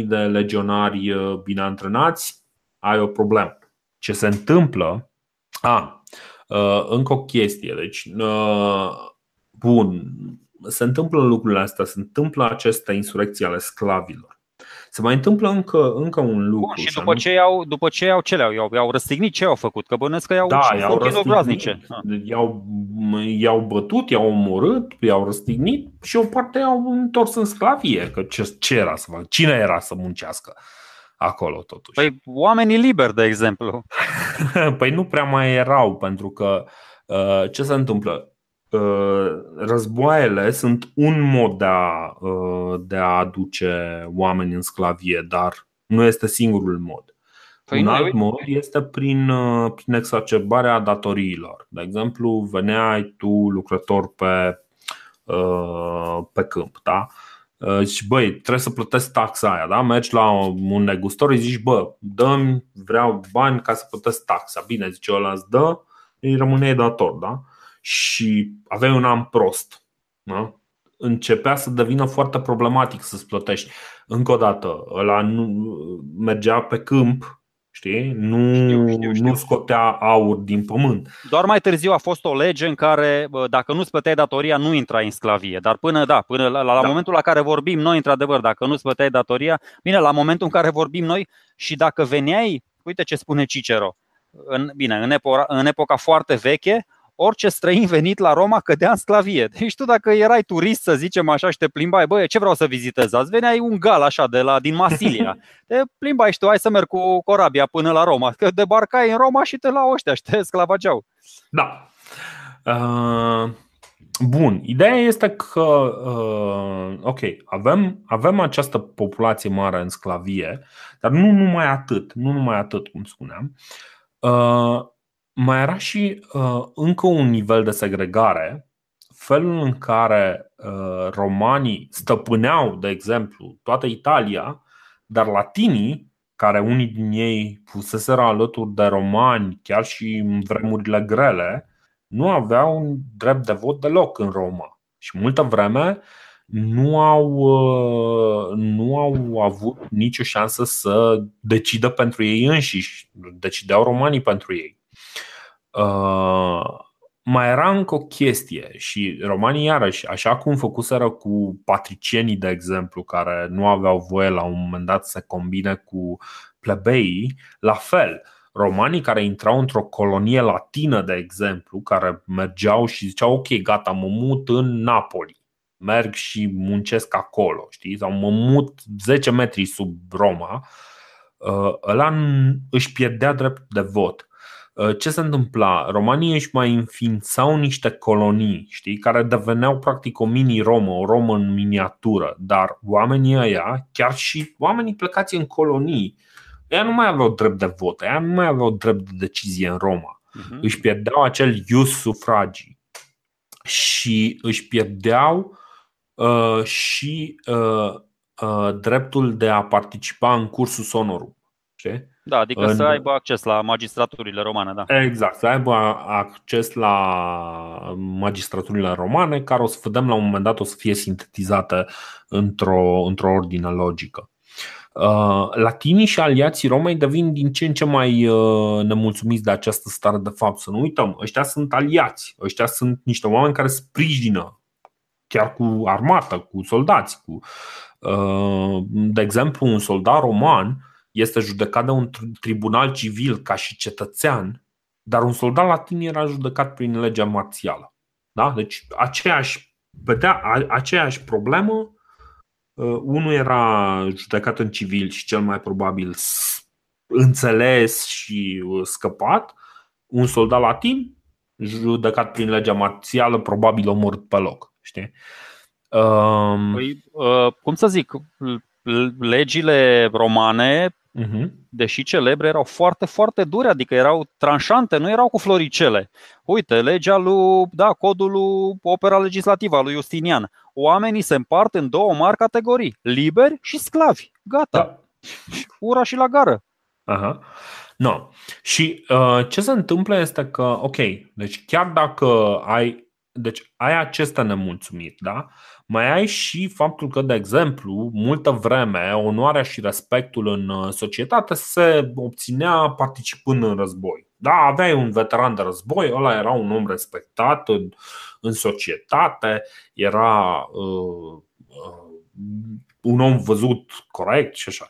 de legionari uh, bine antrenați, ai o problemă. Ce se întâmplă? A, Uh, încă o chestie. Deci, uh, bun, se întâmplă lucrurile astea, se întâmplă aceste insurecții ale sclavilor. Se mai întâmplă încă, încă un lucru. Bun, și după ce, i-au, după ce i-au, ce le-au? I-au, i-au răstignit ce au făcut? Că bănesc că i-au da, i-au răstignit, i-au, i-au bătut, i-au omorât, i-au răstignit și o parte i-au întors în sclavie. Că ce, ce era să facă? Cine era să muncească? Acolo totuși. Păi oamenii liberi, de exemplu. păi nu prea mai erau, pentru că uh, ce se întâmplă? Uh, războaiele sunt un mod de a, uh, de a aduce oameni în sclavie, dar nu este singurul mod. Păi un nu, alt mod este prin, prin exacerbarea datoriilor. De exemplu, veneai tu lucrător pe, pe câmp, da? Uh, și băi, trebuie să plătesc taxa aia, da? Mergi la un negustor, îi zici, bă, dă vreau bani ca să plătesc taxa. Bine, zice ăla îți dă, îi rămâne dator, da? Și aveai un an prost, da? Începea să devină foarte problematic să-ți plătești. Încă o dată, ăla nu mergea pe câmp Știi? Nu, știu, știu, știu. nu scotea aur din pământ. Doar mai târziu a fost o lege în care dacă nu-ți plăteai datoria, nu intrai în sclavie. Dar până, da, până la, la da. momentul la care vorbim noi, într-adevăr, dacă nu-ți plăteai datoria, bine, la momentul în care vorbim noi și dacă veneai, uite ce spune Cicero, în, bine, în, epoca, în epoca foarte veche, orice străin venit la Roma cădea în sclavie. Deci tu dacă erai turist, să zicem așa, și te plimbai, băi, ce vreau să vizitez azi? Veneai un gal așa de la, din Masilia. Te plimbai și tu, hai să merg cu corabia până la Roma. Că debarcai în Roma și te la ăștia și te sclavageau. Da. Uh... Bun, ideea este că, uh, ok, avem, avem această populație mare în sclavie, dar nu numai atât, nu numai atât, cum spuneam. Uh, mai era și uh, încă un nivel de segregare felul în care romanii stăpâneau, de exemplu, toată Italia, dar latinii, care unii din ei fuseseră alături de romani, chiar și în vremurile grele, nu aveau un drept de vot deloc în Roma. Și multă vreme nu au, uh, nu au avut nicio șansă să decidă pentru ei înșiși. Decideau romanii pentru ei. Uh, mai era încă o chestie și romanii iarăși, așa cum făcuseră cu patricienii, de exemplu, care nu aveau voie la un moment dat să combine cu plebeii, la fel, romanii care intrau într-o colonie latină, de exemplu, care mergeau și ziceau ok, gata, mă mut în Napoli merg și muncesc acolo, știi? Sau mă mut 10 metri sub Roma, uh, ăla își pierdea drept de vot. Uh, ce se întâmpla? Romanii își mai înființau niște colonii, știi, care deveneau practic o mini-Romă, o Romă în miniatură, dar oamenii ăia, chiar și oamenii plecați în colonii, ea nu mai aveau drept de vot, ea nu mai aveau drept de decizie în Roma. Uh-huh. Își pierdeau acel ius sufragii și își pierdeau uh, și uh, uh, dreptul de a participa în cursul sonorum. Știi? Da, adică în... să aibă acces la magistraturile romane, da. Exact, să aibă acces la magistraturile romane, care o să vedem la un moment dat o să fie sintetizate într-o, într-o ordine logică. Uh, latinii și aliații Romei devin din ce în ce mai uh, nemulțumiți de această stare de fapt. Să nu uităm, ăștia sunt aliați, ăștia sunt niște oameni care sprijină chiar cu armată, cu soldați. Cu, uh, de exemplu, un soldat roman este judecat de un tribunal civil ca și cetățean, dar un soldat latin era judecat prin legea marțială. Da? Deci aceeași, vedea, aceeași problemă, uh, unul era judecat în civil și cel mai probabil înțeles și uh, scăpat, un soldat latin judecat prin legea marțială, probabil omorât pe loc. Știi? Um... Păi, uh, cum să zic, legile romane, uh-huh. deși celebre, erau foarte, foarte dure, adică erau tranșante, nu erau cu floricele. Uite, legea lui, da, codul lui opera legislativă a lui Justinian. Oamenii se împart în două mari categorii, liberi și sclavi. Gata. Da. Ura și la gară. Aha. No. Și uh, ce se întâmplă este că, ok, deci chiar dacă ai deci ai aceste nemulțumiri, da? Mai ai și faptul că, de exemplu, multă vreme onoarea și respectul în uh, societate se obținea participând în război. Da, aveai un veteran de război, ăla era un om respectat în, în societate, era uh, uh, un om văzut corect și așa.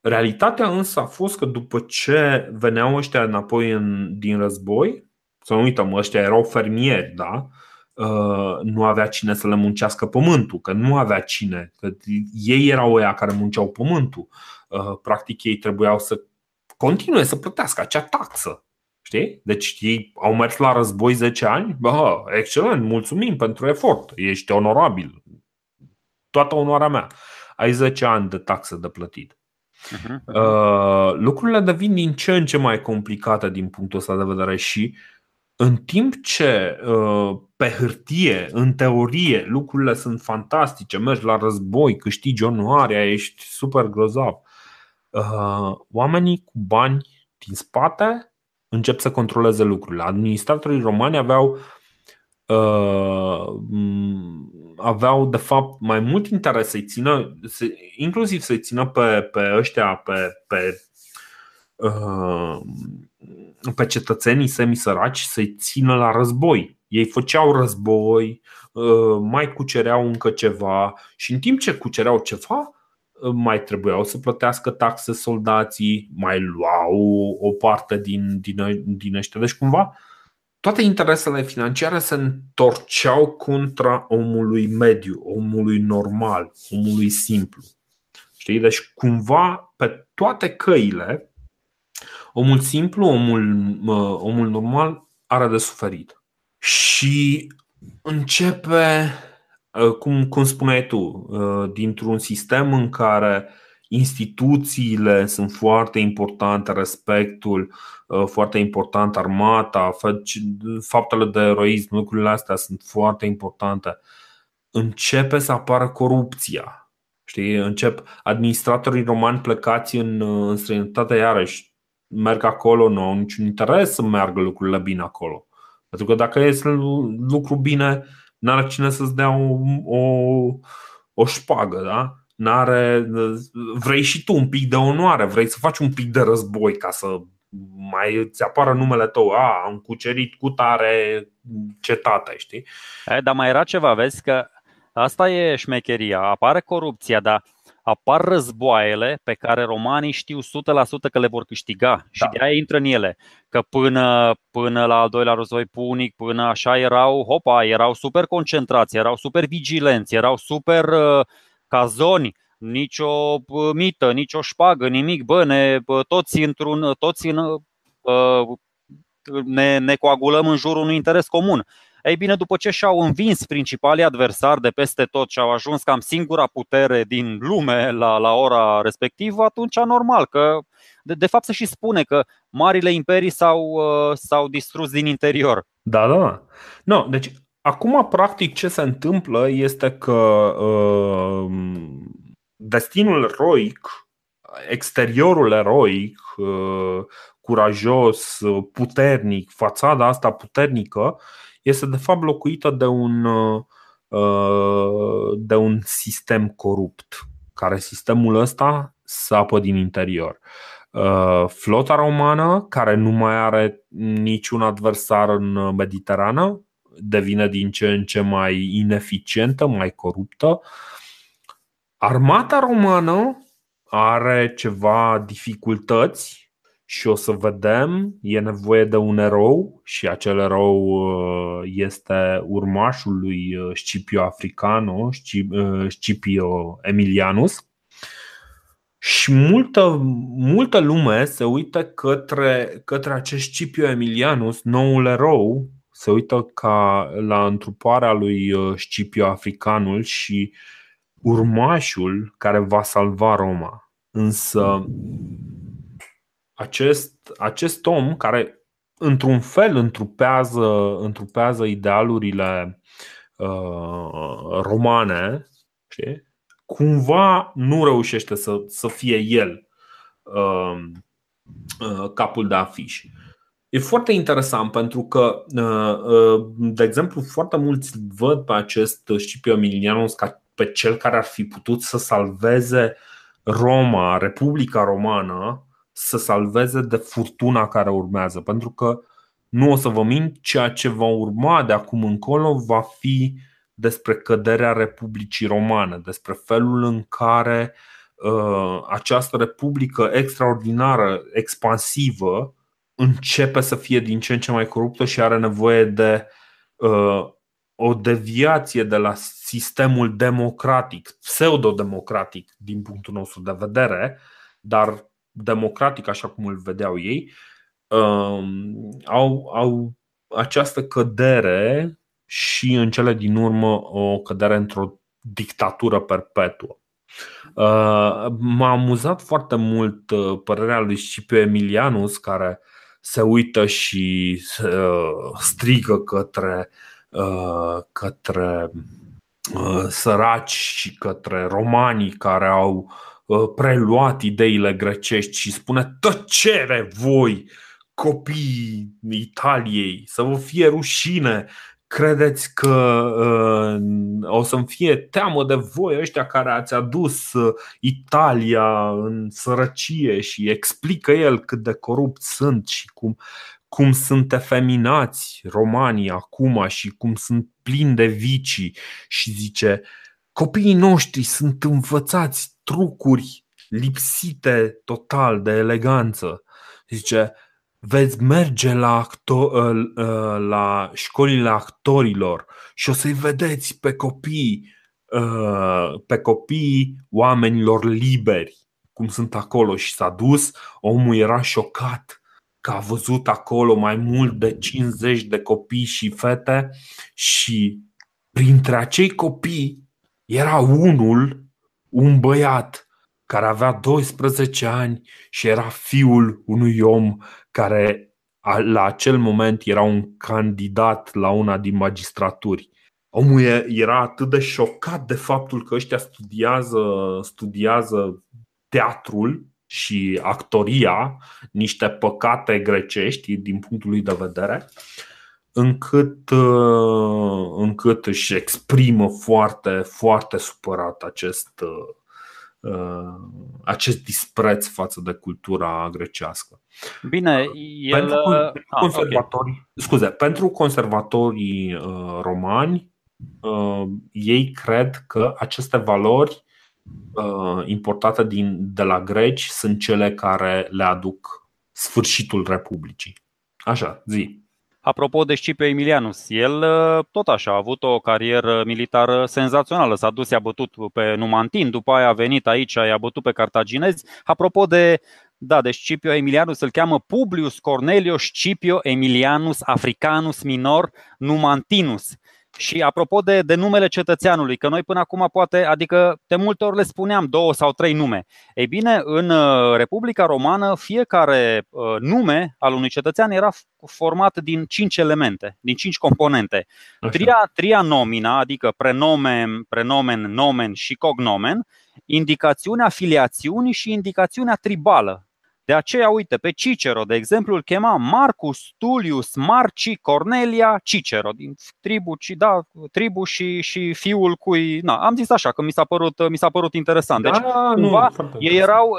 Realitatea însă a fost că după ce veneau ăștia înapoi în, din război, să nu uităm, ăștia erau fermieri, da? Uh, nu avea cine să le muncească pământul, că nu avea cine, că ei erau ăia care munceau pământul. Uh, practic ei trebuiau să continue să plătească acea taxă. Știi? Deci ei au mers la război 10 ani, bă, excelent, mulțumim pentru efort, ești onorabil. Toată onoarea mea. Ai 10 ani de taxă de plătit. Uh-huh. Uh, lucrurile devin din ce în ce mai complicate din punctul ăsta de vedere și uh, în timp ce uh, pe hârtie, în teorie, lucrurile sunt fantastice, mergi la război, câștigi onoarea, ești super grozav, uh, oamenii cu bani din spate încep să controleze lucrurile. Administratorii romani aveau uh, aveau de fapt mai mult interes să-i țină, inclusiv să-i țină pe, pe ăștia, pe, pe pe cetățenii semisăraci să-i țină la război. Ei făceau război, uh, mai cucereau încă ceva și în timp ce cucereau ceva, uh, mai trebuiau să plătească taxe soldații, mai luau o parte din, din, din ăștia. Deci cumva toate interesele financiare se întorceau contra omului mediu, omului normal, omului simplu. Știi? Deci cumva pe toate căile Omul simplu, omul, omul normal are de suferit. Și începe, ă, cum, cum spuneai tu, ă, dintr-un sistem în care instituțiile sunt foarte importante, respectul foarte important, armata, faptele de eroism, lucrurile astea sunt foarte importante. Începe să apară corupția. Știi? Încep administratorii romani plecați în, în străinătate, iarăși merg acolo, nu au niciun interes să meargă lucrurile bine acolo. Pentru că dacă este lucru bine, n-are cine să-ți dea o, o, o șpagă, da? N-are, vrei și tu un pic de onoare, vrei să faci un pic de război ca să mai îți apară numele tău, a, am cucerit cu tare cetate, știi? E, dar mai era ceva, vezi că asta e șmecheria, apare corupția, dar apar războaiele pe care romanii știu 100% că le vor câștiga și da. de aia intră în ele. Că până, până la al doilea război punic, până așa erau, hopa, erau super concentrați, erau super vigilenți, erau super uh, cazoni, nicio uh, mită, nicio șpagă, nimic, bă, ne, bă, toți într-un, toți în, uh, ne, ne coagulăm în jurul unui interes comun. Ei bine, după ce și-au învins principalii adversari de peste tot și au ajuns cam singura putere din lume la, la ora respectivă, atunci normal că de, de fapt se și spune că marile imperii s-au, uh, s-au distrus din interior. Da, da. No, deci acum practic ce se întâmplă este că uh, destinul eroic, exteriorul eroic, uh, curajos, puternic, fațada asta puternică este de fapt locuită de un, uh, de un sistem corupt, care sistemul ăsta sapă din interior. Uh, flota romană, care nu mai are niciun adversar în Mediterană, devine din ce în ce mai ineficientă, mai coruptă. Armata romană are ceva dificultăți și o să vedem, e nevoie de un erou și acel erou uh, este urmașul lui uh, Scipio Africano, uh, Scipio Emilianus. Și multă, multă lume se uită către, către acest Scipio Emilianus, noul erou, se uită ca la întruparea lui Scipio Africanul și urmașul care va salva Roma. Însă acest, acest om care într-un fel întrupează, întrupează idealurile uh, romane, știi? cumva nu reușește să, să fie el uh, uh, capul de afiș. E foarte interesant pentru că, uh, uh, de exemplu, foarte mulți văd pe acest Scipio Emilianus ca pe cel care ar fi putut să salveze Roma, Republica Romană, să salveze de furtuna care urmează. Pentru că nu o să vă mint, ceea ce va urma de acum încolo va fi despre căderea Republicii Romane, despre felul în care uh, această republică extraordinară, expansivă, începe să fie din ce în ce mai coruptă și are nevoie de uh, o deviație de la sistemul democratic, pseudo-democratic din punctul nostru de vedere, dar democratic, așa cum îl vedeau ei, um, au, au această cădere și în cele din urmă o cădere într-o dictatură perpetuă. Uh, m-a amuzat foarte mult uh, părerea lui Scipio Emilianus, care se uită și uh, strigă către, către săraci și către romanii care au Uh, preluat ideile grecești și spune tăcere voi copiii Italiei, să vă fie rușine, credeți că uh, o să-mi fie teamă de voi ăștia care ați adus uh, Italia în sărăcie și explică el cât de corupt sunt și cum, cum sunt efeminați romanii acum și cum sunt plini de vicii. Și zice copiii noștri sunt învățați trucuri lipsite total de eleganță. Zice, veți merge la, acto- uh, uh, la școlile actorilor și o să-i vedeți pe copii, uh, pe copii oamenilor liberi, cum sunt acolo și s-a dus, omul era șocat că a văzut acolo mai mult de 50 de copii și fete și printre acei copii era unul, un băiat care avea 12 ani și era fiul unui om care la acel moment era un candidat la una din magistraturi. Omul era atât de șocat de faptul că ăștia studiază, studiază teatrul și actoria, niște păcate grecești din punctul lui de vedere, încât, uh, încât își exprimă foarte, foarte supărat acest, uh, acest dispreț față de cultura grecească. Bine, el... pentru, ah, conservatorii, okay. scuze, pentru conservatorii uh, romani, ei cred că aceste valori importate din, de la greci sunt cele care le aduc sfârșitul Republicii. Așa, zi. Apropo de Scipio Emilianus, el uh, tot așa a avut o carieră militară senzațională. S-a dus, i-a bătut pe Numantin, după aia a venit aici, i-a bătut pe cartaginezi. Apropo de da, deci Scipio Emilianus îl cheamă Publius Cornelius Scipio Emilianus Africanus Minor Numantinus. Și apropo de, de numele cetățeanului, că noi până acum poate, adică de multe ori le spuneam două sau trei nume. Ei bine, în uh, Republica Romană, fiecare uh, nume al unui cetățean era format din cinci elemente, din cinci componente. Tria, tria nomina, adică prenomen, prenomen, nomen și cognomen, indicațiunea filiațiunii și indicațiunea tribală, de aceea, uite, pe Cicero, de exemplu, îl chema Marcus Tullius Marci Cornelia Cicero, din tribu, da, tribu și, și fiul cui. Na, am zis așa, că mi s-a părut, mi s-a părut interesant. Deci, da, cumva, nu, ei erau,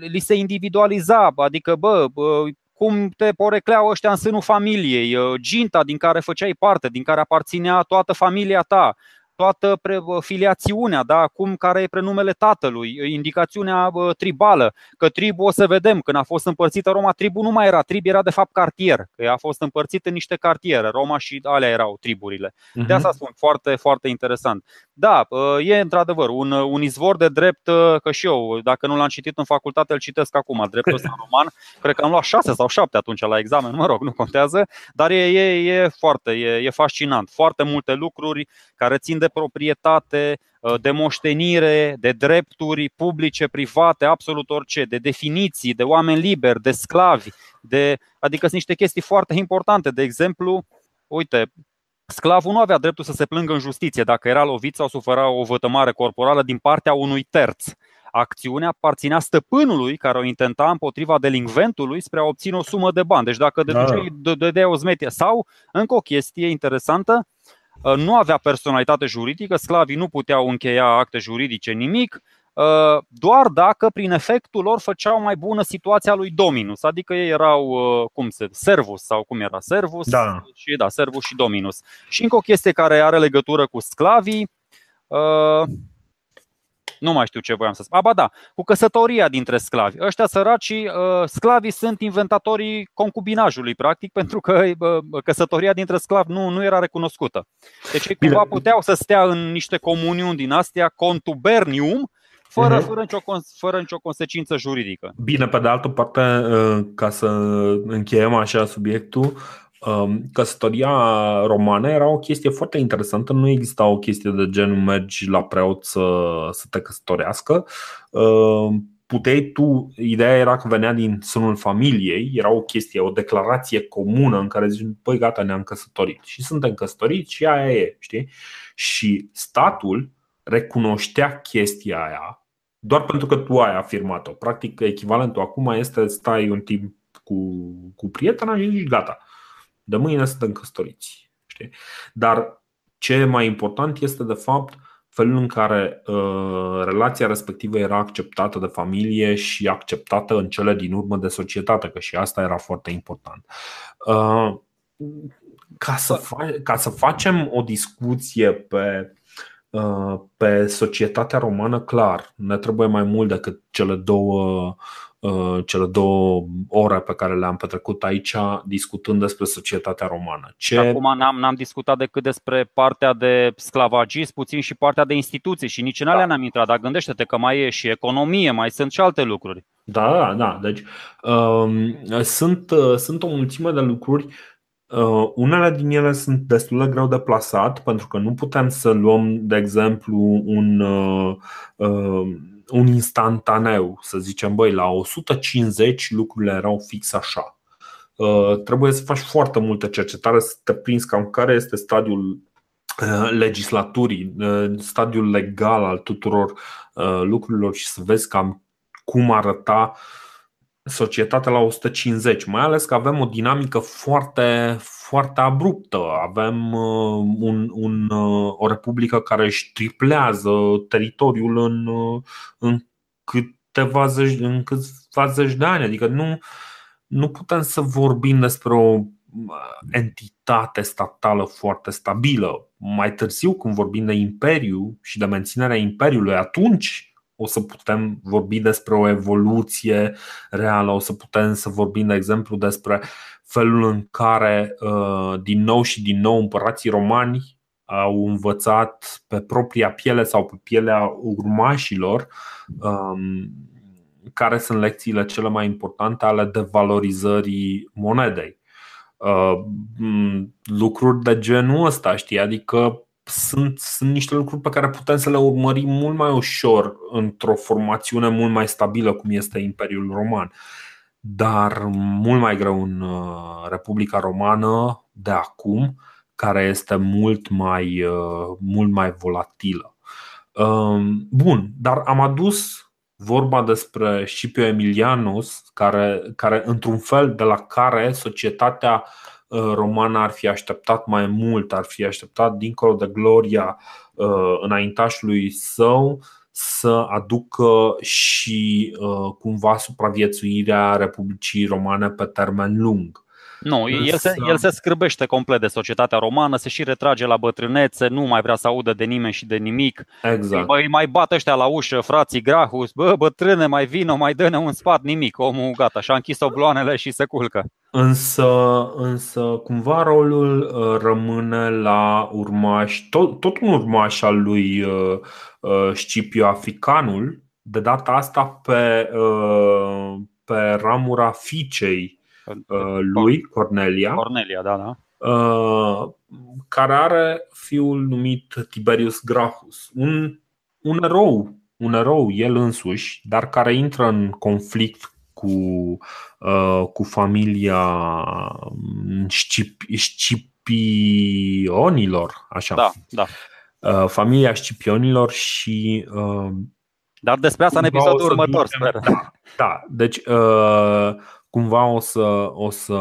li se individualiza, adică, bă, bă cum te porecleau ăștia în sânul familiei, ginta din care făceai parte, din care aparținea toată familia ta, toată filiațiunea, da? cum care e prenumele tatălui, indicațiunea tribală, că tribu o să vedem, când a fost împărțită Roma, tribu nu mai era, tribu era de fapt cartier, că a fost împărțit în niște cartiere, Roma și alea erau triburile. Uh-huh. De asta mhm. spun, foarte, foarte interesant. Da, e într-adevăr un, un izvor de drept, că și eu, dacă nu l-am citit în facultate, îl citesc acum, dreptul ăsta roman, cred că am luat șase sau șapte atunci la examen, mă rog, nu contează, dar e, e, e foarte, e, e fascinant. Foarte multe lucruri care țin de proprietate, uh, de moștenire, de drepturi publice, private, absolut orice, de definiții, de oameni liberi, de sclavi, de, adică sunt niște chestii foarte importante. De exemplu, uite, sclavul nu avea dreptul să se plângă în justiție dacă era lovit sau sufera o vătămare corporală din partea unui terț. Acțiunea aparținea stăpânului care o intenta împotriva delinventului spre a obține o sumă de bani. Deci dacă deduceai, da. dădeai o zmetie. Sau, încă o chestie interesantă, Uh, nu avea personalitate juridică, sclavii nu puteau încheia acte juridice, nimic, uh, doar dacă prin efectul lor făceau mai bună situația lui Dominus, adică ei erau, uh, cum se, servus sau cum era servus da. și da, servus și Dominus. Și încă o chestie care are legătură cu sclavii, nu mai știu ce voiam să spun. Aba da, cu căsătoria dintre sclavi. Ăștia săraci, uh, sclavii sunt inventatorii concubinajului, practic, pentru că uh, căsătoria dintre sclavi nu, nu era recunoscută. Deci ei cumva puteau să stea în niște comuniuni din astea, contubernium, fără, uh-huh. fără, nicio, fără nicio consecință juridică. Bine, pe de altă parte, uh, ca să încheiem așa subiectul, Um, căsătoria romană era o chestie foarte interesantă, nu exista o chestie de genul mergi la preot să, să te căsătorească. Um, puteai tu, ideea era că venea din sânul familiei, era o chestie, o declarație comună în care zici, păi gata, ne-am căsătorit și suntem căsătoriți și aia e, știi? Și statul recunoștea chestia aia doar pentru că tu ai afirmat-o. Practic, echivalentul acum este stai un timp cu, cu prietena și zici gata de mâine suntem căsătoriți. Știi? Dar ce e mai important este de fapt felul în care uh, relația respectivă era acceptată de familie și acceptată în cele din urmă de societate, că și asta era foarte important. Uh, ca, să fa- ca să facem o discuție pe, uh, pe societatea romană, clar, ne trebuie mai mult decât cele două Uh, cele două ore pe care le-am petrecut aici discutând despre societatea romană. Ce... Acum n-am, n-am discutat decât despre partea de sclavagism, puțin și partea de instituții și nici în alea da. n-am intrat, dar gândește-te că mai e și economie, mai sunt și alte lucruri. Da, da, da. Deci um, sunt, uh, sunt o mulțime de lucruri Uh, unele din ele sunt destul de greu de plasat pentru că nu putem să luăm, de exemplu, un, uh, uh, un instantaneu, să zicem, băi, la 150 lucrurile erau fix așa. Trebuie să faci foarte multă cercetare să te prinzi cam care este stadiul legislaturii, stadiul legal al tuturor lucrurilor și să vezi cam cum arăta societatea la 150, mai ales că avem o dinamică foarte, foarte abruptă. Avem uh, un, un, uh, o republică care își triplează teritoriul în, uh, în câteva zeci, în câțiva zeci de ani. Adică nu, nu putem să vorbim despre o entitate statală foarte stabilă. Mai târziu, când vorbim de imperiu și de menținerea imperiului, atunci o să putem vorbi despre o evoluție reală, o să putem să vorbim, de exemplu, despre felul în care uh, din nou și din nou împărații romani au învățat pe propria piele sau pe pielea urmașilor um, care sunt lecțiile cele mai importante ale devalorizării monedei. Uh, lucruri de genul ăsta, știi? Adică sunt, sunt niște lucruri pe care putem să le urmărim mult mai ușor într-o formațiune mult mai stabilă cum este Imperiul Roman. Dar mult mai greu în uh, Republica Romană de acum, care este mult mai, uh, mult mai volatilă. Um, bun, dar am adus vorba despre Scipio Emilianus, care, care într-un fel de la care societatea Uh, romană ar fi așteptat mai mult, ar fi așteptat dincolo de gloria uh, înaintașului său să aducă și uh, cumva supraviețuirea Republicii Romane pe termen lung. Nu, el se, el se scârbește complet de societatea romană, se și retrage la bătrânețe, nu mai vrea să audă de nimeni și de nimic. Exact. Bă, îi mai bat ăștia la ușă, frații Grahus, bă, bătrâne, mai vină, mai dă-ne un sfat, nimic. Omul gata, și-a închis obloanele și se culcă. Însă, însă cumva rolul uh, rămâne la urmaș, tot, tot un urmaș al lui uh, uh, Scipio Africanul, de data asta pe, pe ramura fiicei lui, Cornelia. Cornelia, da, da. Care are fiul numit Tiberius Gracchus, un, un erou, un erou el însuși, dar care intră în conflict cu, uh, cu familia Scip, Scipionilor, așa. Da, da. Uh, familia Scipionilor și uh, dar despre asta în episodul următor, sper. Da, da. deci uh, cumva o să, o să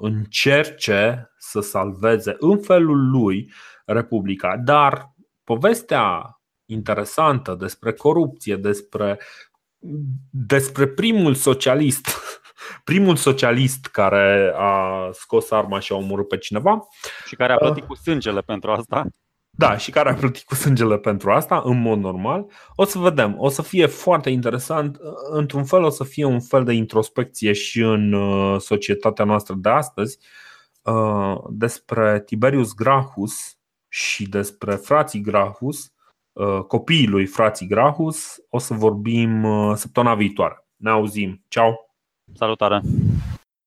încerce să salveze în felul lui Republica, dar povestea interesantă despre corupție, despre despre primul socialist, primul socialist care a scos arma și a omorât pe cineva. Și care a plătit cu sângele pentru asta. Da, și care a plătit cu sângele pentru asta, în mod normal. O să vedem, o să fie foarte interesant. Într-un fel, o să fie un fel de introspecție și în uh, societatea noastră de astăzi uh, despre Tiberius Gracchus și despre frații Gracchus Uh, copiii lui frații Grahus. O să vorbim uh, săptămâna viitoare. Ne auzim. Ciao! Salutare!